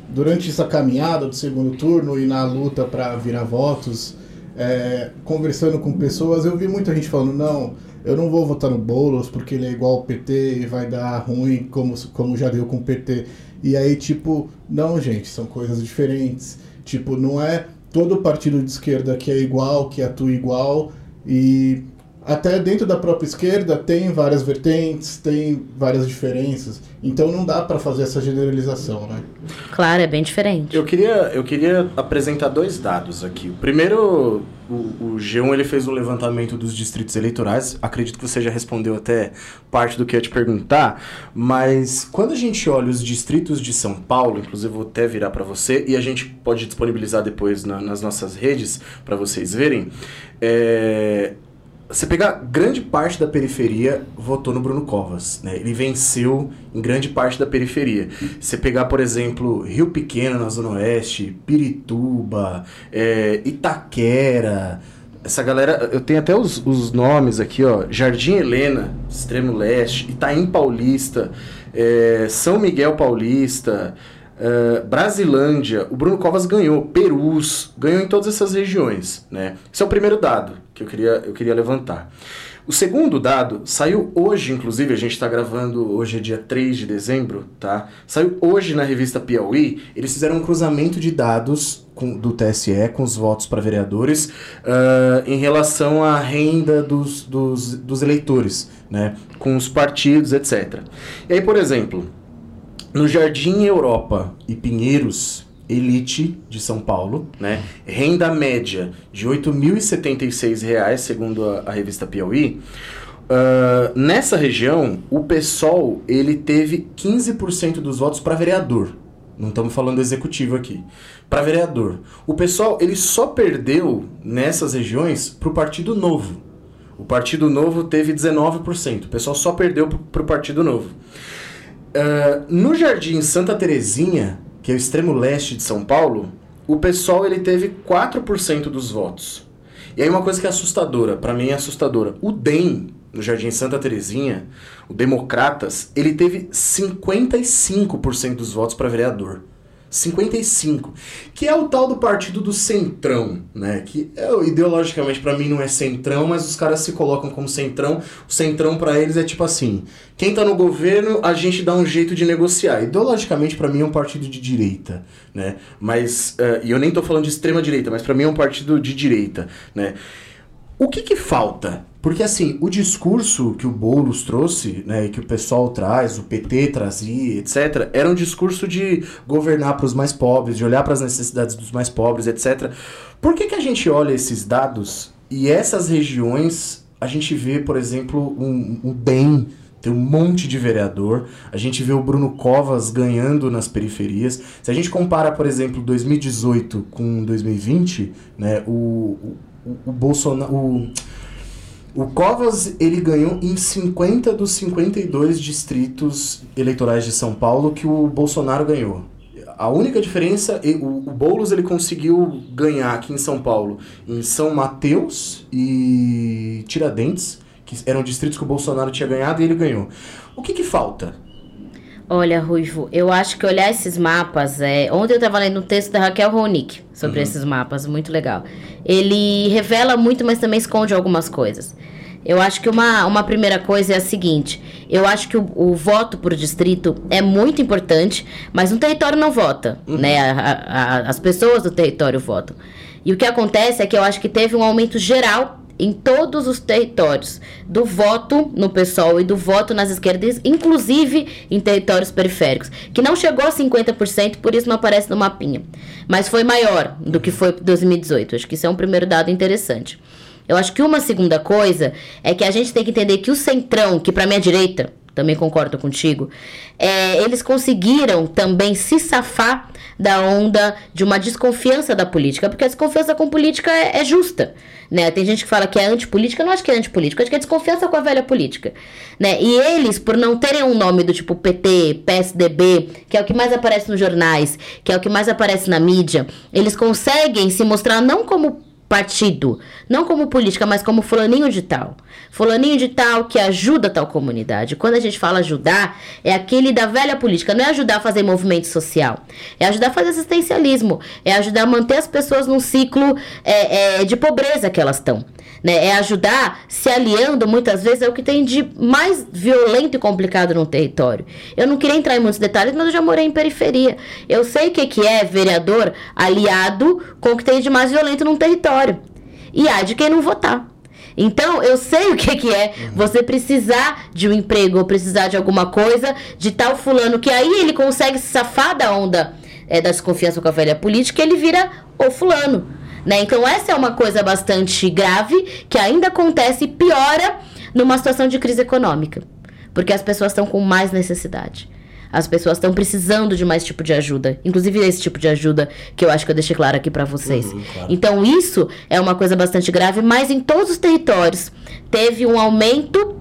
durante essa caminhada do segundo turno e na luta para virar votos, é, conversando com pessoas, eu vi muita gente falando: não, eu não vou votar no Boulos porque ele é igual ao PT e vai dar ruim como, como já deu com o PT. E aí, tipo, não, gente, são coisas diferentes. Tipo, não é todo partido de esquerda que é igual, que atua igual, e até dentro da própria esquerda tem várias vertentes, tem várias diferenças. Então não dá para fazer essa generalização, né? Claro, é bem diferente. Eu queria, eu queria apresentar dois dados aqui. O primeiro, o, o G1 ele fez um levantamento dos distritos eleitorais. Acredito que você já respondeu até parte do que eu ia te perguntar. Mas quando a gente olha os distritos de São Paulo, inclusive vou até virar para você e a gente pode disponibilizar depois na, nas nossas redes para vocês verem. É, você pegar grande parte da periferia votou no Bruno Covas, né? Ele venceu em grande parte da periferia. Você pegar, por exemplo, Rio Pequeno na Zona Oeste, Pirituba, é, Itaquera, essa galera, eu tenho até os, os nomes aqui, ó. Jardim Helena, extremo leste, Itaim Paulista, é, São Miguel Paulista, Uh, Brasilândia, o Bruno Covas ganhou, Perus, ganhou em todas essas regiões. Né? Esse é o primeiro dado que eu queria, eu queria levantar. O segundo dado saiu hoje, inclusive, a gente está gravando, hoje é dia 3 de dezembro, tá? Saiu hoje na revista Piauí, eles fizeram um cruzamento de dados com, do TSE com os votos para vereadores uh, em relação à renda dos, dos, dos eleitores, né? Com os partidos, etc. E aí, por exemplo, no Jardim Europa e Pinheiros, Elite de São Paulo, né? Renda média de R$ 8.076, segundo a, a, revista Piauí. Uh, nessa região, o PSOL ele teve 15% dos votos para vereador. Não estamos falando executivo aqui. Para vereador. O PSOL ele só perdeu nessas regiões para o Partido Novo. O Partido Novo teve 19%. O pessoal só perdeu para o Partido Novo. Uh, no Jardim Santa Terezinha, que é o extremo leste de São Paulo, o pessoal ele teve 4% dos votos. E aí uma coisa que é assustadora, para mim é assustadora. O DEM, no Jardim Santa Terezinha, o Democratas, ele teve 55% dos votos para vereador. 55, que é o tal do partido do centrão, né? Que é, ideologicamente para mim não é centrão, mas os caras se colocam como centrão. O centrão para eles é tipo assim: quem tá no governo, a gente dá um jeito de negociar. Ideologicamente para mim é um partido de direita, né? Mas uh, e eu nem tô falando de extrema direita, mas para mim é um partido de direita, né? O que que falta porque assim, o discurso que o Boulos trouxe, né, que o pessoal traz, o PT trazia, etc., era um discurso de governar para os mais pobres, de olhar para as necessidades dos mais pobres, etc. Por que, que a gente olha esses dados e essas regiões, a gente vê, por exemplo, um, um DEM, tem um monte de vereador. A gente vê o Bruno Covas ganhando nas periferias. Se a gente compara, por exemplo, 2018 com 2020, né, o, o, Bolsonaro. O, o Covas ele ganhou em 50 dos 52 distritos eleitorais de São Paulo que o Bolsonaro ganhou. a única diferença, o, o Boulos ele conseguiu ganhar aqui em São Paulo, em São Mateus e Tiradentes, que eram distritos que o Bolsonaro tinha ganhado e ele ganhou. O que, que falta? Olha, Ruivo, eu acho que olhar esses mapas. É... Ontem eu estava lendo um texto da Raquel Ronick sobre uhum. esses mapas, muito legal. Ele revela muito, mas também esconde algumas coisas. Eu acho que uma, uma primeira coisa é a seguinte: eu acho que o, o voto por distrito é muito importante, mas um território não vota, uhum. né? A, a, as pessoas do território votam. E o que acontece é que eu acho que teve um aumento geral em todos os territórios do voto no PSOL e do voto nas esquerdas, inclusive em territórios periféricos, que não chegou a 50%, por isso não aparece no mapinha, mas foi maior do que foi 2018. Acho que isso é um primeiro dado interessante. Eu acho que uma segunda coisa é que a gente tem que entender que o centrão, que para minha direita, também concordo contigo, é, eles conseguiram também se safar da onda de uma desconfiança da política, porque a desconfiança com política é, é justa. Né? Tem gente que fala que é antipolítica, eu não acho que é antipolítica, acho que é desconfiança com a velha política. Né? E eles, por não terem um nome do tipo PT, PSDB, que é o que mais aparece nos jornais, que é o que mais aparece na mídia, eles conseguem se mostrar não como partido, não como política, mas como fulaninho de tal. Fulaninho de tal que ajuda tal comunidade. Quando a gente fala ajudar, é aquele da velha política, não é ajudar a fazer movimento social, é ajudar a fazer assistencialismo, é ajudar a manter as pessoas num ciclo é, é, de pobreza que elas estão né? É ajudar se aliando muitas vezes é o que tem de mais violento e complicado no território. Eu não queria entrar em muitos detalhes, mas eu já morei em periferia. Eu sei o que, que é vereador aliado com o que tem de mais violento num território. E há de quem não votar. Então, eu sei o que, que é você precisar de um emprego ou precisar de alguma coisa de tal fulano, que aí ele consegue se safar da onda é, da desconfiança com a velha política ele vira o fulano. Né? Então, essa é uma coisa bastante grave que ainda acontece e piora numa situação de crise econômica. Porque as pessoas estão com mais necessidade. As pessoas estão precisando de mais tipo de ajuda. Inclusive esse tipo de ajuda que eu acho que eu deixei claro aqui para vocês. Uhum, claro. Então, isso é uma coisa bastante grave, mas em todos os territórios teve um aumento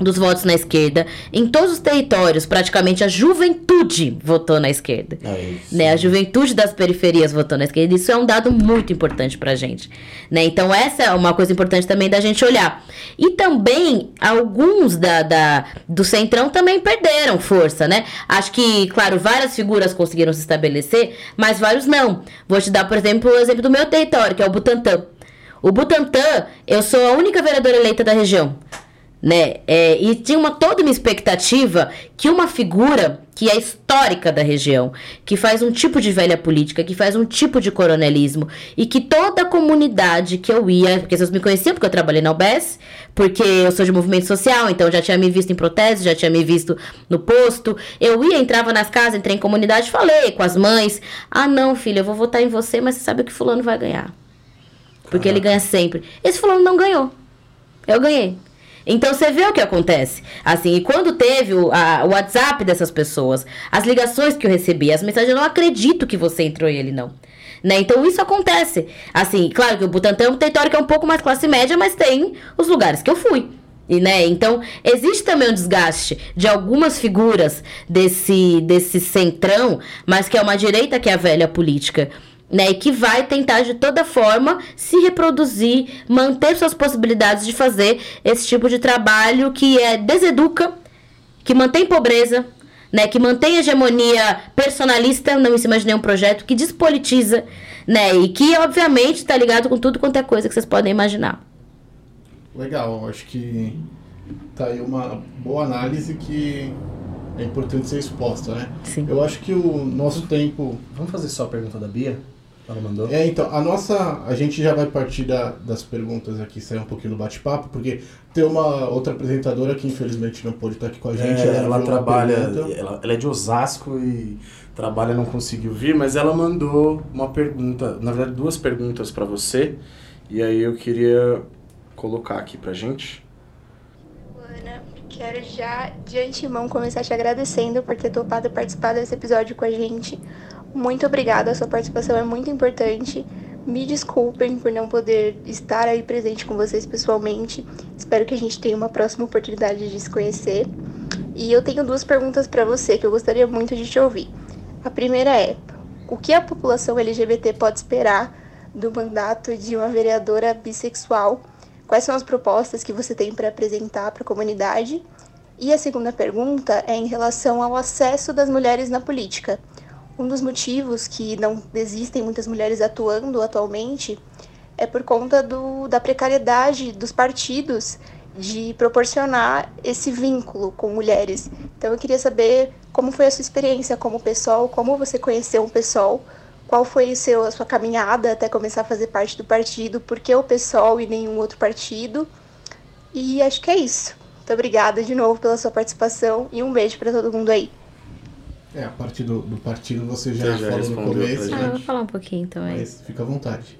dos votos na esquerda. Em todos os territórios, praticamente a juventude votou na esquerda. É né? A juventude das periferias votou na esquerda. Isso é um dado muito importante pra gente. Né? Então, essa é uma coisa importante também da gente olhar. E também, alguns da, da, do Centrão também perderam força, né? Acho que, claro, várias figuras conseguiram se estabelecer, mas vários não. Vou te dar, por exemplo, o exemplo do meu território, que é o Butantã. O Butantã, eu sou a única vereadora eleita da região né? É, e tinha uma, toda uma expectativa que uma figura que é histórica da região, que faz um tipo de velha política, que faz um tipo de coronelismo, e que toda a comunidade que eu ia, porque vocês me conheciam porque eu trabalhei na UBS, porque eu sou de movimento social, então já tinha me visto em protestos, já tinha me visto no posto. Eu ia, entrava nas casas, entrei em comunidade, falei com as mães: ah, não, filha, eu vou votar em você, mas você sabe que Fulano vai ganhar. Porque ele ganha sempre. Esse Fulano não ganhou. Eu ganhei. Então você vê o que acontece. Assim, e quando teve o, a, o WhatsApp dessas pessoas, as ligações que eu recebi, as mensagens, eu não acredito que você entrou ele não. Né? Então isso acontece. Assim, claro que o Butantã é um território que é um pouco mais classe média, mas tem os lugares que eu fui. E, né? Então, existe também um desgaste de algumas figuras desse, desse centrão, mas que é uma direita que é a velha política né? E que vai tentar de toda forma se reproduzir, manter suas possibilidades de fazer esse tipo de trabalho que é deseduca, que mantém pobreza, né? Que mantém hegemonia personalista, não em cima de nenhum projeto, que despolitiza, né? E que, obviamente, está ligado com tudo quanto é coisa que vocês podem imaginar. Legal, acho que tá aí uma boa análise que é importante ser exposta, né? Sim. Eu acho que o nosso tempo. Vamos fazer só a pergunta da Bia? Ela mandou. É, então, a nossa. A gente já vai partir da, das perguntas aqui, sair um pouquinho do bate-papo, porque tem uma outra apresentadora que infelizmente não pôde estar aqui com a gente. É, ela, ela trabalha. Ela, ela é de Osasco e trabalha, não conseguiu vir, mas ela mandou uma pergunta, na verdade, duas perguntas para você. E aí eu queria colocar aqui pra gente. Ana, quero já de antemão começar te agradecendo por ter topado participar desse episódio com a gente. Muito obrigada, sua participação é muito importante. Me desculpem por não poder estar aí presente com vocês pessoalmente. Espero que a gente tenha uma próxima oportunidade de se conhecer. E eu tenho duas perguntas para você que eu gostaria muito de te ouvir. A primeira é: o que a população LGBT pode esperar do mandato de uma vereadora bissexual? Quais são as propostas que você tem para apresentar para a comunidade? E a segunda pergunta é em relação ao acesso das mulheres na política. Um dos motivos que não existem muitas mulheres atuando atualmente é por conta do, da precariedade dos partidos de proporcionar esse vínculo com mulheres. Então eu queria saber como foi a sua experiência como pessoal, como você conheceu o pessoal, qual foi seu, a sua caminhada até começar a fazer parte do partido, por que o pessoal e nenhum outro partido. E acho que é isso. Muito obrigada de novo pela sua participação e um beijo para todo mundo aí. É, a parte do, do partido você já, Você já falou no começo, pra Ah, eu né? vou falar um pouquinho então aí. Mas fica à vontade.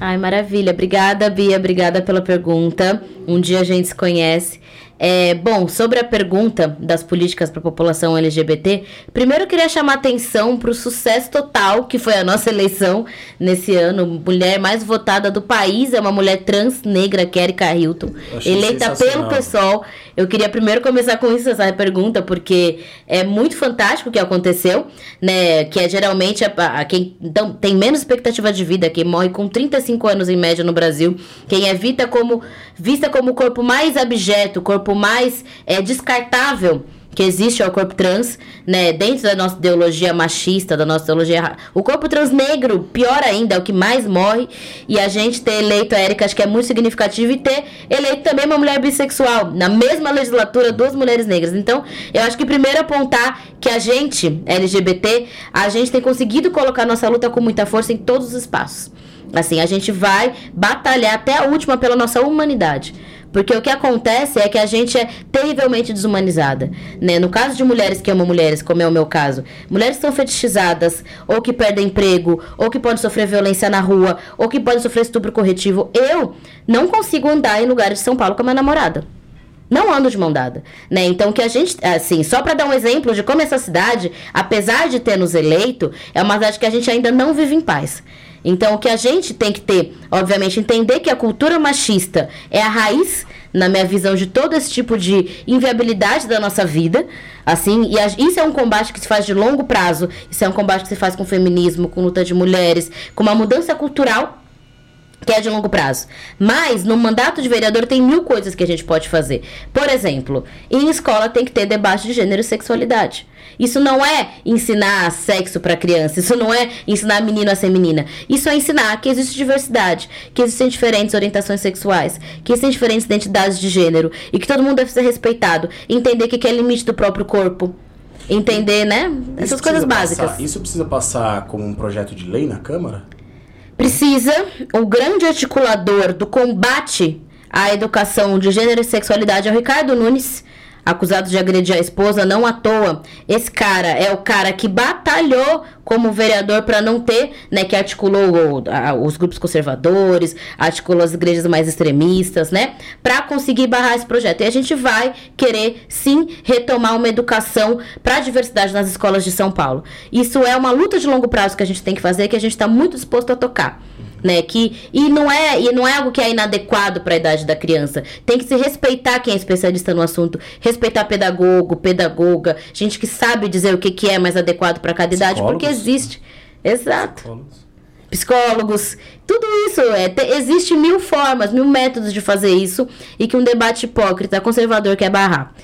Ai, maravilha. Obrigada, Bia. Obrigada pela pergunta. Um dia a gente se conhece. É, bom, sobre a pergunta das políticas para a população LGBT, primeiro eu queria chamar atenção para o sucesso total que foi a nossa eleição nesse ano. Mulher mais votada do país é uma mulher trans negra, Erika Hilton, Achei eleita pelo pessoal. Eu queria primeiro começar com isso, essa pergunta, porque é muito fantástico o que aconteceu, né? Que é geralmente a, a- quem então, tem menos expectativa de vida, quem morre com 35 anos em média no Brasil, quem é vista como, vista como o corpo mais abjeto, o corpo mais é, descartável que existe é o corpo trans, né? Dentro da nossa ideologia machista, da nossa ideologia. O corpo trans negro, pior ainda, é o que mais morre. E a gente ter eleito a Erika, acho que é muito significativo. E ter eleito também uma mulher bissexual. Na mesma legislatura, duas mulheres negras. Então, eu acho que primeiro apontar que a gente, LGBT, a gente tem conseguido colocar nossa luta com muita força em todos os espaços. Assim, a gente vai batalhar até a última pela nossa humanidade. Porque o que acontece é que a gente é terrivelmente desumanizada. Né? No caso de mulheres que amam mulheres, como é o meu caso, mulheres que são fetichizadas, ou que perdem emprego, ou que podem sofrer violência na rua, ou que podem sofrer estupro corretivo. Eu não consigo andar em lugares de São Paulo com a minha namorada. Não ando de mão dada, né? Então que a gente, assim, só para dar um exemplo de como essa cidade, apesar de ter nos eleito, é uma cidade que a gente ainda não vive em paz. Então o que a gente tem que ter, obviamente, entender que a cultura machista é a raiz na minha visão de todo esse tipo de inviabilidade da nossa vida, assim, e a- isso é um combate que se faz de longo prazo, isso é um combate que se faz com feminismo, com luta de mulheres, com uma mudança cultural que é de longo prazo. Mas no mandato de vereador tem mil coisas que a gente pode fazer. Por exemplo, em escola tem que ter debate de gênero e sexualidade. Isso não é ensinar sexo para criança, isso não é ensinar menino a ser menina. Isso é ensinar que existe diversidade, que existem diferentes orientações sexuais, que existem diferentes identidades de gênero e que todo mundo deve ser respeitado, entender o que que é limite do próprio corpo. Entender, né? Essas coisas básicas. passar- isso precisa passar como um projeto de lei na Câmara? Precisa o grande articulador do combate à educação de gênero e sexualidade é o Ricardo Nunes, acusado de agredir a esposa, não à toa. Esse cara é o cara que batalhou como vereador para não ter, né, que articulou os grupos conservadores, articulou as igrejas mais extremistas, né, para conseguir barrar esse projeto. E a gente vai querer sim retomar uma educação para a diversidade nas escolas de São Paulo. Isso é uma luta de longo prazo que a gente tem que fazer, que a gente está muito disposto a tocar né? Que e não é e não é algo que é inadequado para a idade da criança. Tem que se respeitar quem é especialista no assunto, respeitar pedagogo, pedagoga, gente que sabe dizer o que, que é mais adequado para cada idade, porque Psicólogos. existe. Exato. Psicólogos, tudo isso é. te- existe mil formas, mil métodos de fazer isso e que um debate hipócrita, conservador quer barrar.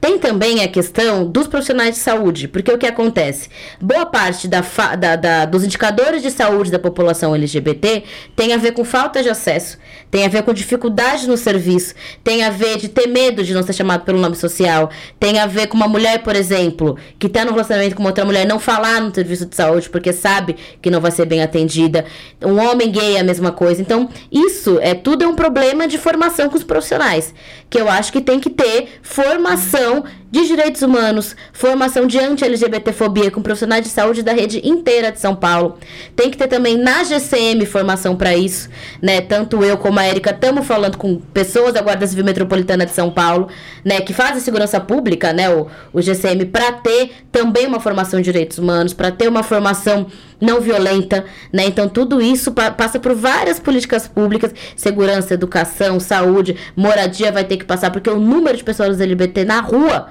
Tem também a questão dos profissionais de saúde, porque o que acontece? Boa parte da da- da- dos indicadores de saúde da população LGBT tem a ver com falta de acesso, tem a ver com dificuldade no serviço, tem a ver de ter medo de não ser chamado pelo nome social, tem a ver com uma mulher, por exemplo, que está no relacionamento com outra mulher, não falar no serviço de saúde porque sabe que não vai ser bem atendida. Um homem gay é a mesma coisa. Então, isso é tudo é um problema de formação com os profissionais, que eu acho que tem que ter formação então, de direitos humanos, formação de anti-LGBTfobia com profissionais de saúde da rede inteira de São Paulo. Tem que ter também na GCM formação para isso, né? Tanto eu como a Erika estamos falando com pessoas da Guarda Civil Metropolitana de São Paulo, né, que fazem segurança pública, né, o, o GCM para ter também uma formação de direitos humanos, para ter uma formação não violenta, né? Então tudo isso pa- passa por várias políticas públicas, segurança, educação, saúde, moradia vai ter que passar porque o número de pessoas LGBT na rua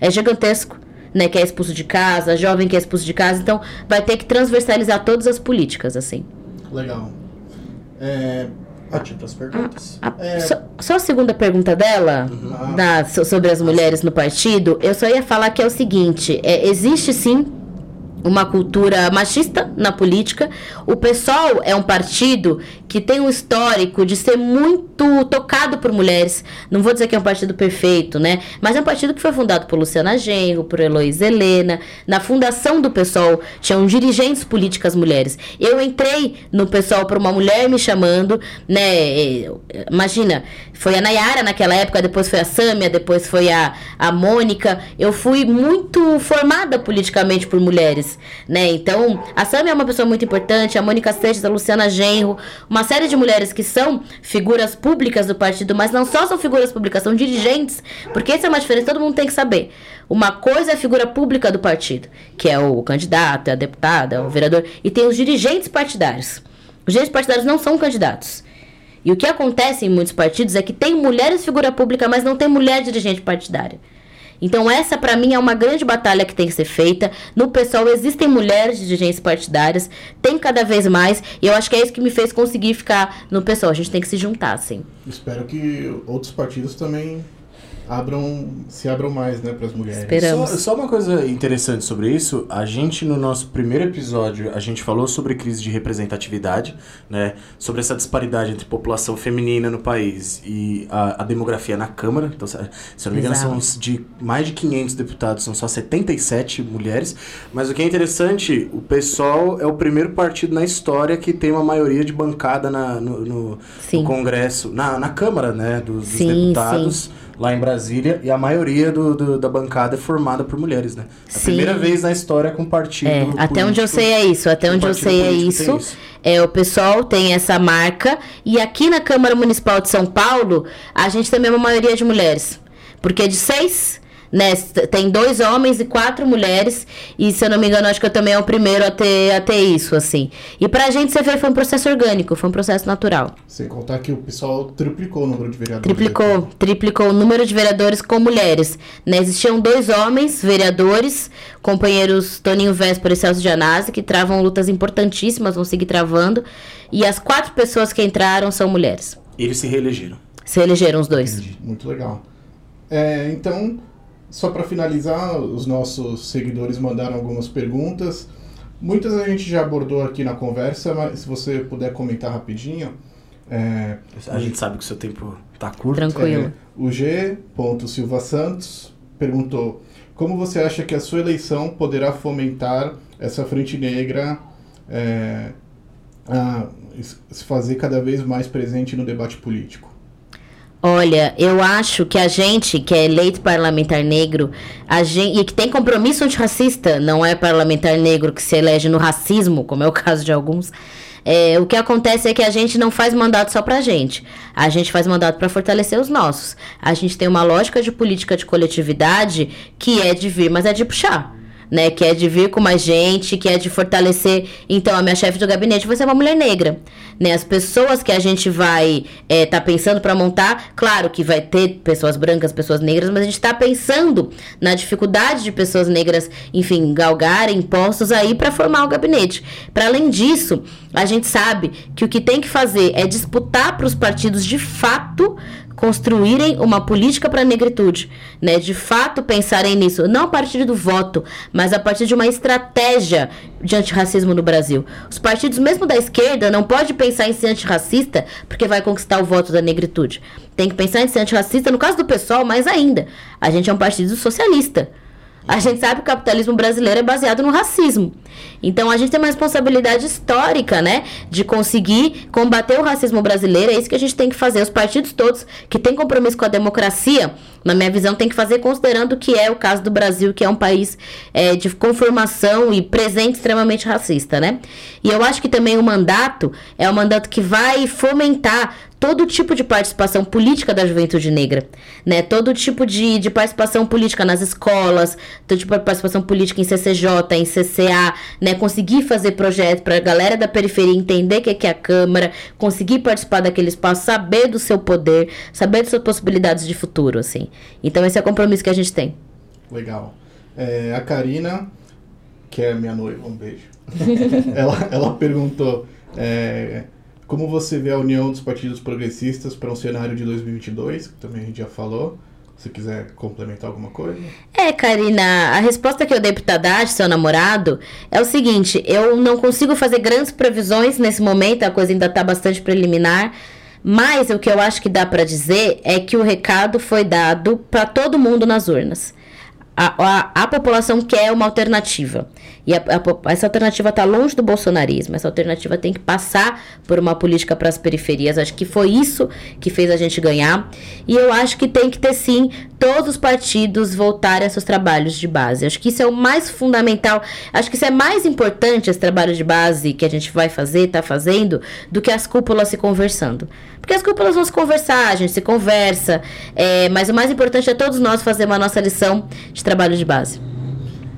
é gigantesco. né, que é expulso de casa, jovem que é expulso de casa. Então, vai ter que transversalizar todas as políticas, assim. Legal. É, Ótimo, as perguntas. A- É. só, só a segunda pergunta dela, Uhum. da- so- sobre as mulheres no partido, eu só ia falar que é o seguinte: é, existe sim uma cultura machista na política. O PSOL é um partido que tem um histórico de ser muito tocado por mulheres. Não vou dizer que é um partido perfeito, né? Mas é um partido que foi fundado por Luciana Genro, por Heloísa Helena. Na fundação do PSOL tinham dirigentes políticas mulheres. Eu entrei no PSOL por uma mulher me chamando, né? Imagina, foi a Nayara naquela época, depois foi a Sâmia, depois foi a, a Mônica. Eu fui muito formada politicamente por mulheres, né? Então, a Sâmia é uma pessoa muito importante, a Mônica Seixas, a Luciana Genro, uma série de mulheres que são figuras públicas do partido, mas não só são figuras públicas, são dirigentes, porque essa é uma diferença, todo mundo tem que saber. Uma coisa é a figura pública do partido, que é o candidato, é a deputada, é o vereador, e tem os dirigentes partidários. Os dirigentes partidários não são candidatos. E o que acontece em muitos partidos é que tem mulheres figura pública, mas não tem mulher dirigente partidária. Então essa para mim é uma grande batalha que tem que ser feita. No pessoal existem mulheres dirigentes partidárias, tem cada vez mais, e eu acho que é isso que me fez conseguir ficar no pessoal. A gente tem que se juntar, assim. espero que outros partidos também abram, se abram mais, né, para as mulheres. Esperamos. Só, só uma coisa interessante sobre isso, a gente no nosso primeiro episódio, a gente falou sobre crise de representatividade, né, sobre essa disparidade entre população feminina no país e a, a demografia na Câmara, então, se se eu não me engano Exato. são uns de mais de 500 deputados, são só 77 mulheres, mas o que é interessante, o PSOL é o primeiro partido na história que tem uma maioria de bancada na, no, no- Sim. no Congresso, na, na Câmara, né, dos, dos Sim, deputados lá em Brasília e a maioria do, do- da bancada é formada por mulheres, né? A Sim. primeira vez na história com partido. É, até onde eu político- sei é isso, até onde eu sei é político tem isso. É, o pessoal tem essa marca. E aqui na Câmara Municipal de São Paulo, a gente também é uma maioria de mulheres. Porque de seis, né, tem dois homens e quatro mulheres. E se eu não me engano, acho que eu também é o primeiro a ter, a ter isso, assim. E pra gente, você vê, foi um processo orgânico, foi um processo natural. Sem contar que o pessoal triplicou o número de vereadores. Triplicou, triplicou o número de vereadores com mulheres. Né? Existiam dois homens, vereadores, companheiros Toninho Véspera e Celso Janazzi, que travam lutas importantíssimas, vão seguir travando. E as quatro pessoas que entraram são mulheres. Eles se reelegeram. Se elegeram os dois. Muito legal. É, então, só para finalizar, os nossos seguidores mandaram algumas perguntas. Muitas a gente já abordou aqui na conversa, mas se você puder comentar rapidinho. É, A gente sabe que o seu tempo tá curto. Tranquilo. é, o G. Silva Santos perguntou: Como você acha que a sua eleição poderá fomentar essa frente negra é, a se fazer cada vez mais presente no debate político? Olha, eu acho que a gente que é eleito parlamentar negro, a gente, e que tem compromisso antirracista, não é parlamentar negro que se elege no racismo, como é o caso de alguns. é, o que acontece é que a gente não faz mandato só pra gente. A gente faz mandato pra fortalecer os nossos. A gente tem uma lógica de política de coletividade que é de vir, mas é de puxar né? Que é de vir com mais gente, que é de fortalecer. Então, a minha chefe do gabinete vai ser uma mulher negra, né? As pessoas que a gente vai é, tá pensando para montar, claro que vai ter pessoas brancas, pessoas negras, mas a gente tá pensando na dificuldade de pessoas negras, enfim, galgarem postos aí para formar o gabinete. Para além disso, a gente sabe que o que tem que fazer é disputar para os partidos de fato construírem uma política para a negritude, né? De fato pensarem nisso, não a partir do voto, mas a partir de uma estratégia de antirracismo no Brasil. Os partidos, mesmo da esquerda, não pode pensar em ser antirracista porque vai conquistar o voto da negritude. Tem que pensar em ser antirracista, no caso do pessoal, mais ainda. A gente é um partido socialista. A gente sabe que o capitalismo brasileiro é baseado no racismo. Então a gente tem uma responsabilidade histórica, né? De conseguir combater o racismo brasileiro. É isso que a gente tem que fazer. Os partidos todos que têm compromisso com a democracia, na minha visão, tem que fazer considerando que é o caso do Brasil, que é um país é, de conformação e presente extremamente racista, né? E eu acho que também o mandato é um mandato que vai fomentar todo tipo de participação política da juventude negra, né? Todo tipo de, de participação política nas escolas, todo tipo de participação política em CCJ, em CCA, né? Conseguir fazer projetos para a galera da periferia entender o que é, que é a Câmara, conseguir participar daquele espaço, saber do seu poder, saber das suas possibilidades de futuro, assim. Então esse é o compromisso que a gente tem. Legal. É, a Karina, que é minha noiva, um beijo. ela, ela perguntou é, como você vê a união dos partidos progressistas para um cenário de 2022, que também a gente já falou. Se quiser complementar alguma coisa. É, Karina, a resposta que eu dei pro Tadashi, seu namorado, é o seguinte: eu não consigo fazer grandes previsões nesse momento, a coisa ainda está bastante preliminar. Mas o que eu acho que dá para dizer é que o recado foi dado para todo mundo nas urnas. A, a, a, população quer uma alternativa. E a, a, essa alternativa está longe do bolsonarismo. Essa alternativa tem que passar por uma política para as periferias. Acho que foi isso que fez a gente ganhar. E eu acho que tem que ter, sim, todos os partidos voltarem a seus trabalhos de base. Acho que isso é o mais fundamental. Acho que isso é mais importante, esse trabalho de base que a gente vai fazer, está fazendo, do que as cúpulas se conversando. Porque as cúpulas vão se conversar, a gente se conversa. É, mas o mais importante é todos nós fazermos a nossa lição de trabalho de base.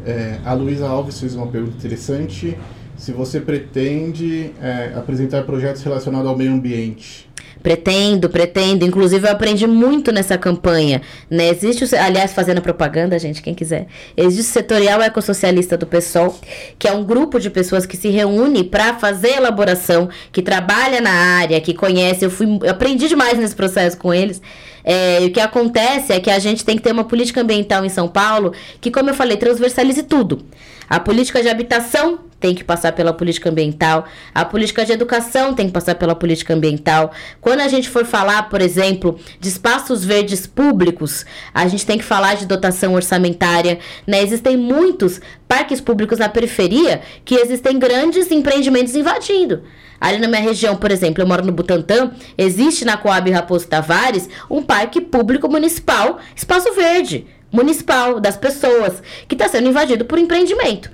É, a Luísa Alves fez uma pergunta interessante. Se você pretende é, apresentar projetos relacionados ao meio ambiente. Pretendo, pretendo. Inclusive, eu aprendi muito nessa campanha. Né? Existe, o, aliás, fazendo propaganda, gente, quem quiser. Existe o Setorial Ecossocialista do PSOL, que é um grupo de pessoas que se reúne para fazer elaboração, que trabalha na área, que conhece. Eu, fui, eu aprendi demais nesse processo com eles. É, o que acontece é que a gente tem que ter uma política ambiental em São Paulo que, como eu falei, transversalize tudo. A política de habitação tem que passar pela política ambiental, a política de educação tem que passar pela política ambiental. Quando a gente for falar, por exemplo, de espaços verdes públicos, a gente tem que falar de dotação orçamentária. Né? Existem muitos parques públicos na periferia que existem grandes empreendimentos invadindo. Ali na minha região, por exemplo, eu moro no Butantã, existe na Coab Raposo Tavares um parque público municipal, espaço verde municipal das pessoas, que está sendo invadido por empreendimento.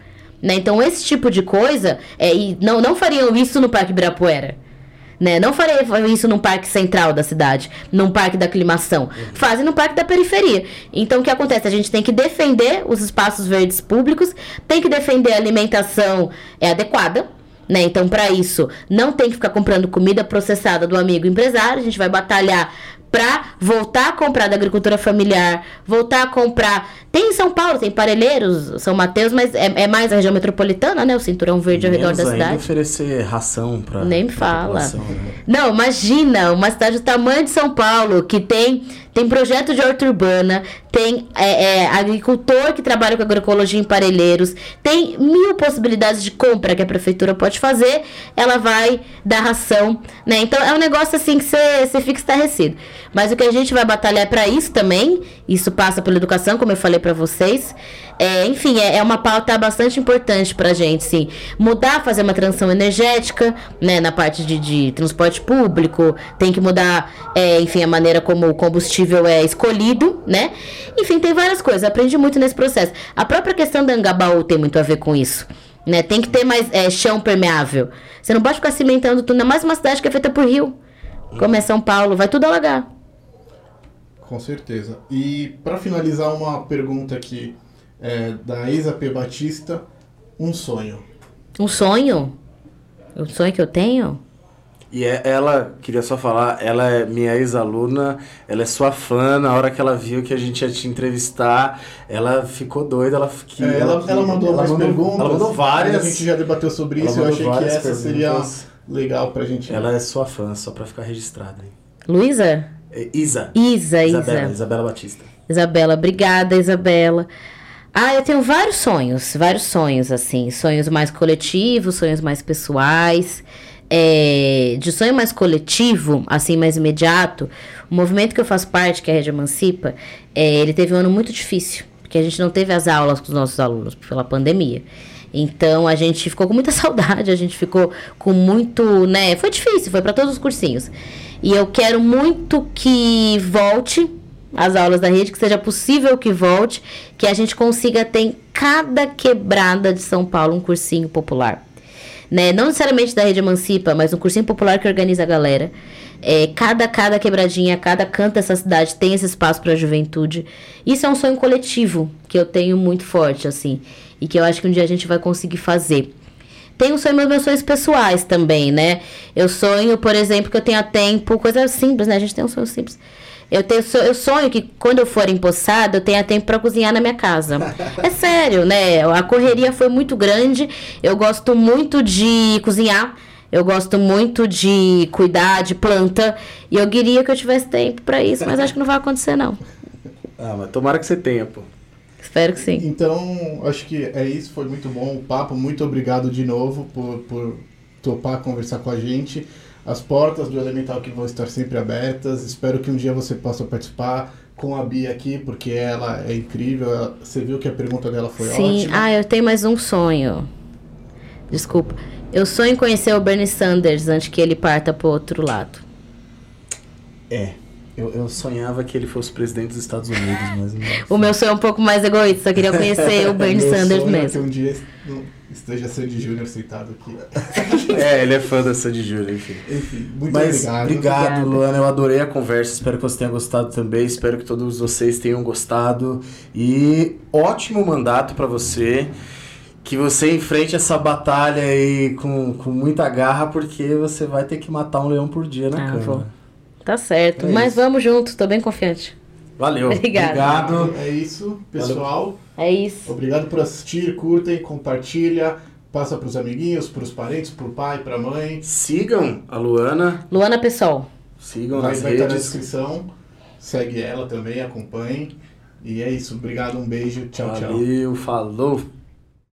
Né? Então, esse tipo de coisa, é, não, não fariam isso no Parque Ibirapuera. Né? Não fariam isso num parque central da cidade, num parque da aclimação. Uhum. Fazem no parque da periferia. Então, o que acontece? A gente tem que defender os espaços verdes públicos, tem que defender a alimentação é, adequada, né? Então, para isso, não tem que ficar comprando comida processada do amigo empresário. A gente vai batalhar para voltar a comprar da agricultura familiar, voltar a comprar. Tem em São Paulo, tem Parelheiros, São Mateus, mas é, é mais a região metropolitana, né? O cinturão verde ao redor da cidade. oferecer ração para Nem me fala. Né? Não, imagina, uma cidade do tamanho de São Paulo que tem tem projeto de horta urbana, tem é, é, agricultor que trabalha com agroecologia em Parelheiros, tem mil possibilidades de compra que a prefeitura pode fazer, ela vai dar ração, né? Então é um negócio assim que você fica estarrecido. Mas o que a gente vai batalhar é para isso também, isso passa pela educação, como eu falei para vocês. É, enfim, é, é, uma pauta bastante importante pra gente, sim. Mudar, fazer uma transição energética, né, na parte de, de transporte público, tem que mudar, é, enfim, a maneira como o combustível é escolhido, né? Enfim, tem várias coisas. Aprendi muito nesse processo. A própria questão da Angabaú tem muito a ver com isso. Né? Tem que ter mais é, chão permeável. Você não pode ficar cimentando tudo, ainda mais uma cidade que é feita por rio. Como é São Paulo, vai tudo alagar. Com certeza. E para finalizar, uma pergunta aqui é, da Isa P. Batista, Um Sonho. Um sonho? O sonho que eu tenho? E é, ela, queria só falar, ela é minha ex-aluna, ela é sua fã, na hora que ela viu que a gente ia te entrevistar, ela ficou doida, ela que, é, ela, ela, ela, mandou ela mais mandou, perguntas. Ela mandou várias. A gente já debateu sobre isso, eu achei que essa perguntas. seria legal pra gente. Ela é sua fã, só pra ficar registrada. Luísa? É, Isa. Isa, Isabela, Isa. Isabela Batista. Isabela, obrigada, Isabela. Ah, eu tenho vários sonhos, vários sonhos, assim. Sonhos mais coletivos, sonhos mais pessoais. É, de sonho mais coletivo, assim, mais imediato, o movimento que eu faço parte, que é a Rede Emancipa, é, ele teve um ano muito difícil, porque a gente não teve as aulas com os nossos alunos pela pandemia. Então a gente ficou com muita saudade, a gente ficou com muito, né? Foi difícil, foi para todos os cursinhos. E eu quero muito que volte as aulas da rede, que seja possível que volte, que a gente consiga ter em cada quebrada de São Paulo um cursinho popular. Né? Não necessariamente da rede Emancipa, mas um cursinho popular que organiza a galera. É, cada, cada quebradinha, cada canto dessa cidade tem esse espaço para a juventude. Isso é um sonho coletivo que eu tenho muito forte, assim, e que eu acho que um dia a gente vai conseguir fazer. Tenho sonho, meus sonhos pessoais também, né? Eu sonho, por exemplo, que eu tenha tempo, coisa simples, né? A gente tem um sonho simples Eu, tenho, eu sonho que quando eu for empossada, eu tenha tempo para cozinhar na minha casa. é sério, né? A correria foi muito grande. Eu gosto muito de cozinhar. Eu gosto muito de cuidar de planta. E eu queria que eu tivesse tempo para isso, mas acho que não vai acontecer, não. Ah, mas tomara que você tenha, pô. Espero que sim. Então, acho que é isso. Foi muito bom o papo. Muito obrigado de novo por, por topar conversar com a gente. As portas do Elemental que vão estar sempre abertas. Espero que um dia você possa participar com a Bia aqui, porque ela é incrível. Ela, você viu que a pergunta dela foi Sim. ótima. Ah, eu tenho mais um sonho. Desculpa. Eu sonho em conhecer o Bernie Sanders antes que ele parta pro outro lado. É. Eu, eu sonhava que ele fosse presidente dos Estados Unidos, mas não. O meu sonho é um pouco mais egoísta, só queria conhecer o Bernie Meu Sanders sonho é mesmo. que um dia esteja Sandy Júnior sentado aqui. É, ele é fã da Sandy Júlia, enfim. Enfim, muito Mas obrigado. obrigado, Obrigada. Luana. Eu adorei a conversa. Espero que você tenha gostado também. Espero que todos vocês tenham gostado. E ótimo mandato pra você. Que você enfrente essa batalha aí com, com muita garra, porque você vai ter que matar um leão por dia na Ah, cama. vou. Tá certo. É Mas isso. vamos juntos, tô bem confiante. Valeu. Obrigada. Obrigado. É isso, pessoal. É isso. Obrigado por assistir, curtem, compartilha, passa pros amiguinhos, pros parentes, pro pai, pra mãe. Sigam a Luana. Luana Pessoal. Sigam Vai, nas vai estar na redes. descrição. Segue ela também, acompanhe. E é isso. Obrigado, um beijo. Tchau, tchau. Valeu, falou.